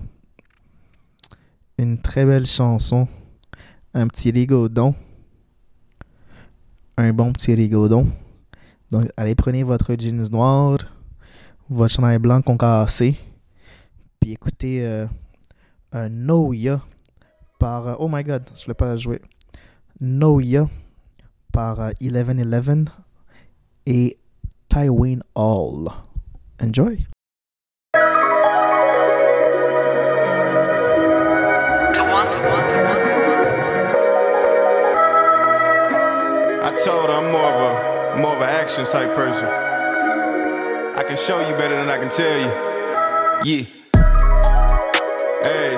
une très belle chanson, un petit rigodon, un bon petit rigodon. Donc, allez, prenez votre jeans noir, votre chandail blanc concassé, puis écoutez euh, un Noya par... euh, oh my god, je voulais pas jouer. Noya par euh, 1111 et Tywin Hall. Enjoy. Told I'm more of a more of an action type person. I can show you better than I can tell you. Yeah. Hey.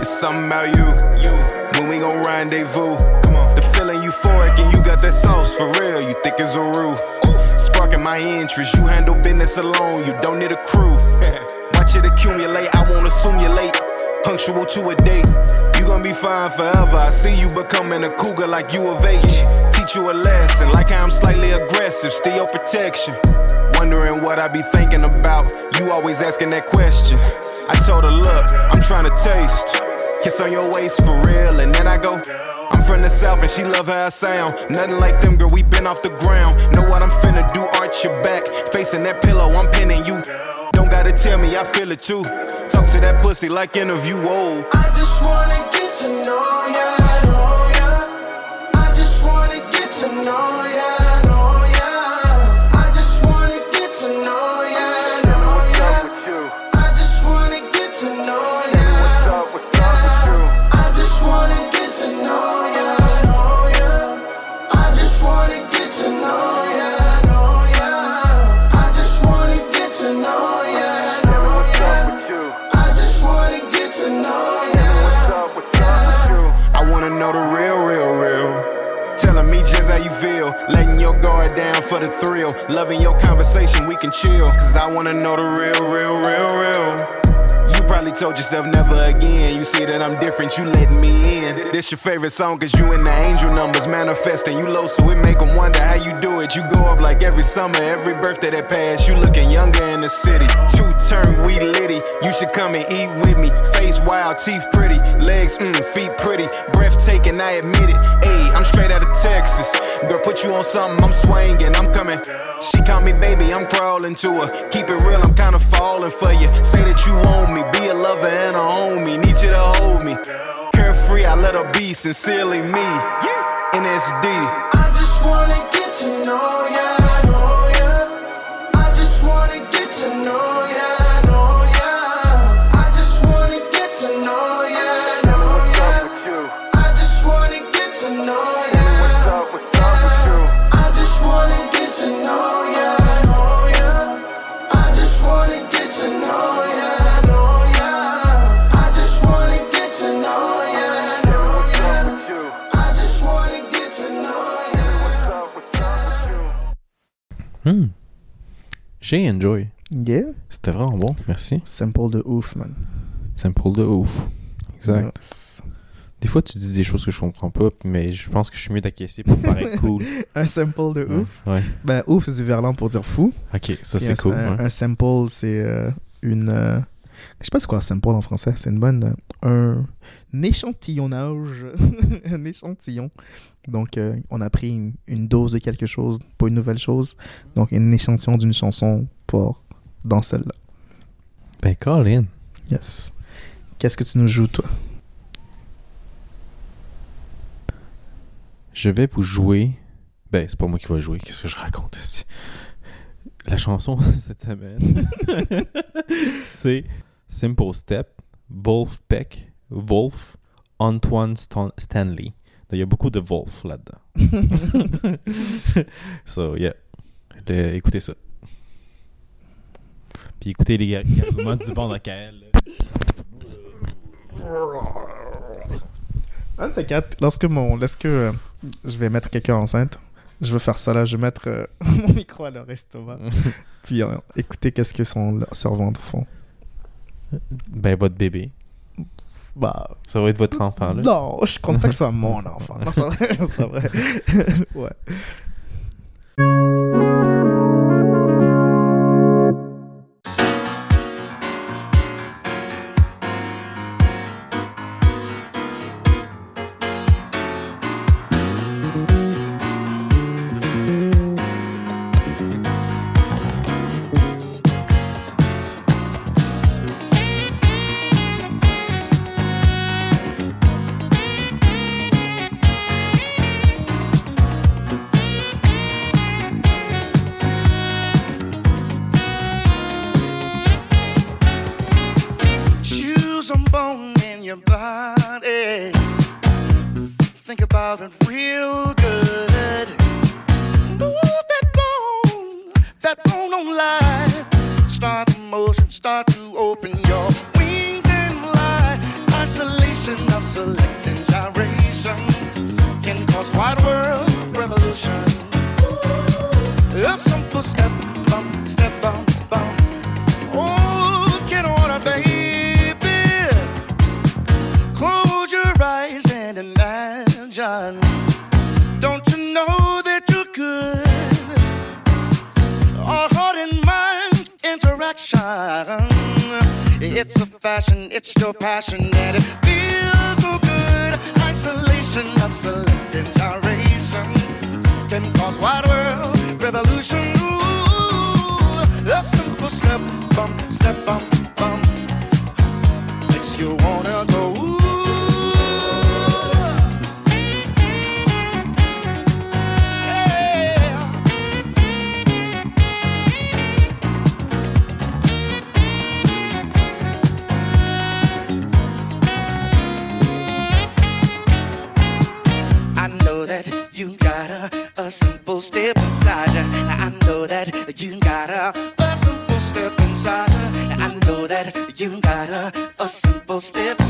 It's something about you. You. When we gon' rendezvous. Come on. The feeling euphoric and you got that sauce for real. You think it's a rule. Sparking my interest. You handle business alone. You don't need a crew. Watch it accumulate. I won't assume you're late. Punctual to a date. You gon' be fine forever. I see you becoming a cougar like you of age. Teach you a lesson, like how I'm slightly aggressive. Your protection. Wondering what I be thinking about. You always asking that question. I told her, look, I'm trying to taste. Kiss on your waist for real, and then I go. I'm from the south and she love how I sound. Nothing like them, girl, we been off the ground. Know what I'm finna do, arch your back. Facing that pillow, I'm pinning you. Don't gotta tell me, I feel it too. Talk to that pussy like interview, old. I just wanna get to know ya, Loving your conversation, we can chill. Cause I wanna know the real, real, real, real. Probably told yourself never again. You see that I'm different, you letting me in. This your favorite song, cause you and the angel numbers manifesting. You low, so it make them wonder how you do it. You go up like every summer, every birthday that passed. You looking younger in the city. Two turn, we litty. You should come and eat with me. Face wild, teeth pretty. Legs, mm, feet pretty. Breathtaking, I admit it. Ayy, I'm straight out of Texas. Girl, put you on something, I'm swinging, I'm coming. She call me baby, I'm crawling to her. Keep it real, I'm kinda falling for you. Say that you want me, be a lover and a homie. Need you to hold me. Carefree, I let her be sincerely me. NSD. I just wanna get to know know J'ai enjoy. Yeah. C'était vraiment bon, merci. Simple de ouf, man. Simple de ouf. Exact. Yes. Des fois, tu dis des choses que je comprends pas, mais je pense que je suis mieux d'acquiescer pour paraître cool. Un simple de Ouais. ouf? Ouais. Ben, ouf, c'est du verlan pour dire fou. Ok, ça c'est cool. Un, ouais. un sample, c'est euh, une. euh, je sais pas c'est quoi un sample en français. C'est une bonne. euh, un échantillonnage. un échantillon. Donc, euh, on a pris une, une dose de quelque chose, pas une nouvelle chose. Donc, un échantillon d'une chanson pour dans celle-là. Ben, Colin. Yes. Qu'est-ce que tu nous joues, toi? Je vais vous jouer Ben, c'est pas moi qui vais jouer. Qu'est-ce que je raconte ici? La chanson de cette semaine, c'est Simple Step, Wolf Peck, Wolf, Antoine Stan- Stanley. Donc, il y a beaucoup de Wolf là-dedans. so, yeah. Le- écoutez ça. Puis écoutez les gar- gargouillements du Kael. là. Un de ces quatre, lorsque, mon, lorsque euh, je vais mettre quelqu'un enceinte, je veux faire ça là, je vais mettre euh, mon micro à leur estomac, puis euh, écouter qu'est-ce que son sur ventre font. Ben, votre bébé. Bah, Ça va être votre enfant, là. non, je compte pas que ce soit mon enfant. Non, c'est vrai. c'est vrai. ouais. It's a fashion, it's your passion, and it feels so good. Isolation of selective gyration can cause wide world revolution. Ooh, a simple step, bump, step, bump, bump makes you wanna simple step inside. I know that you got a, a simple step inside. I know that you got a, a simple step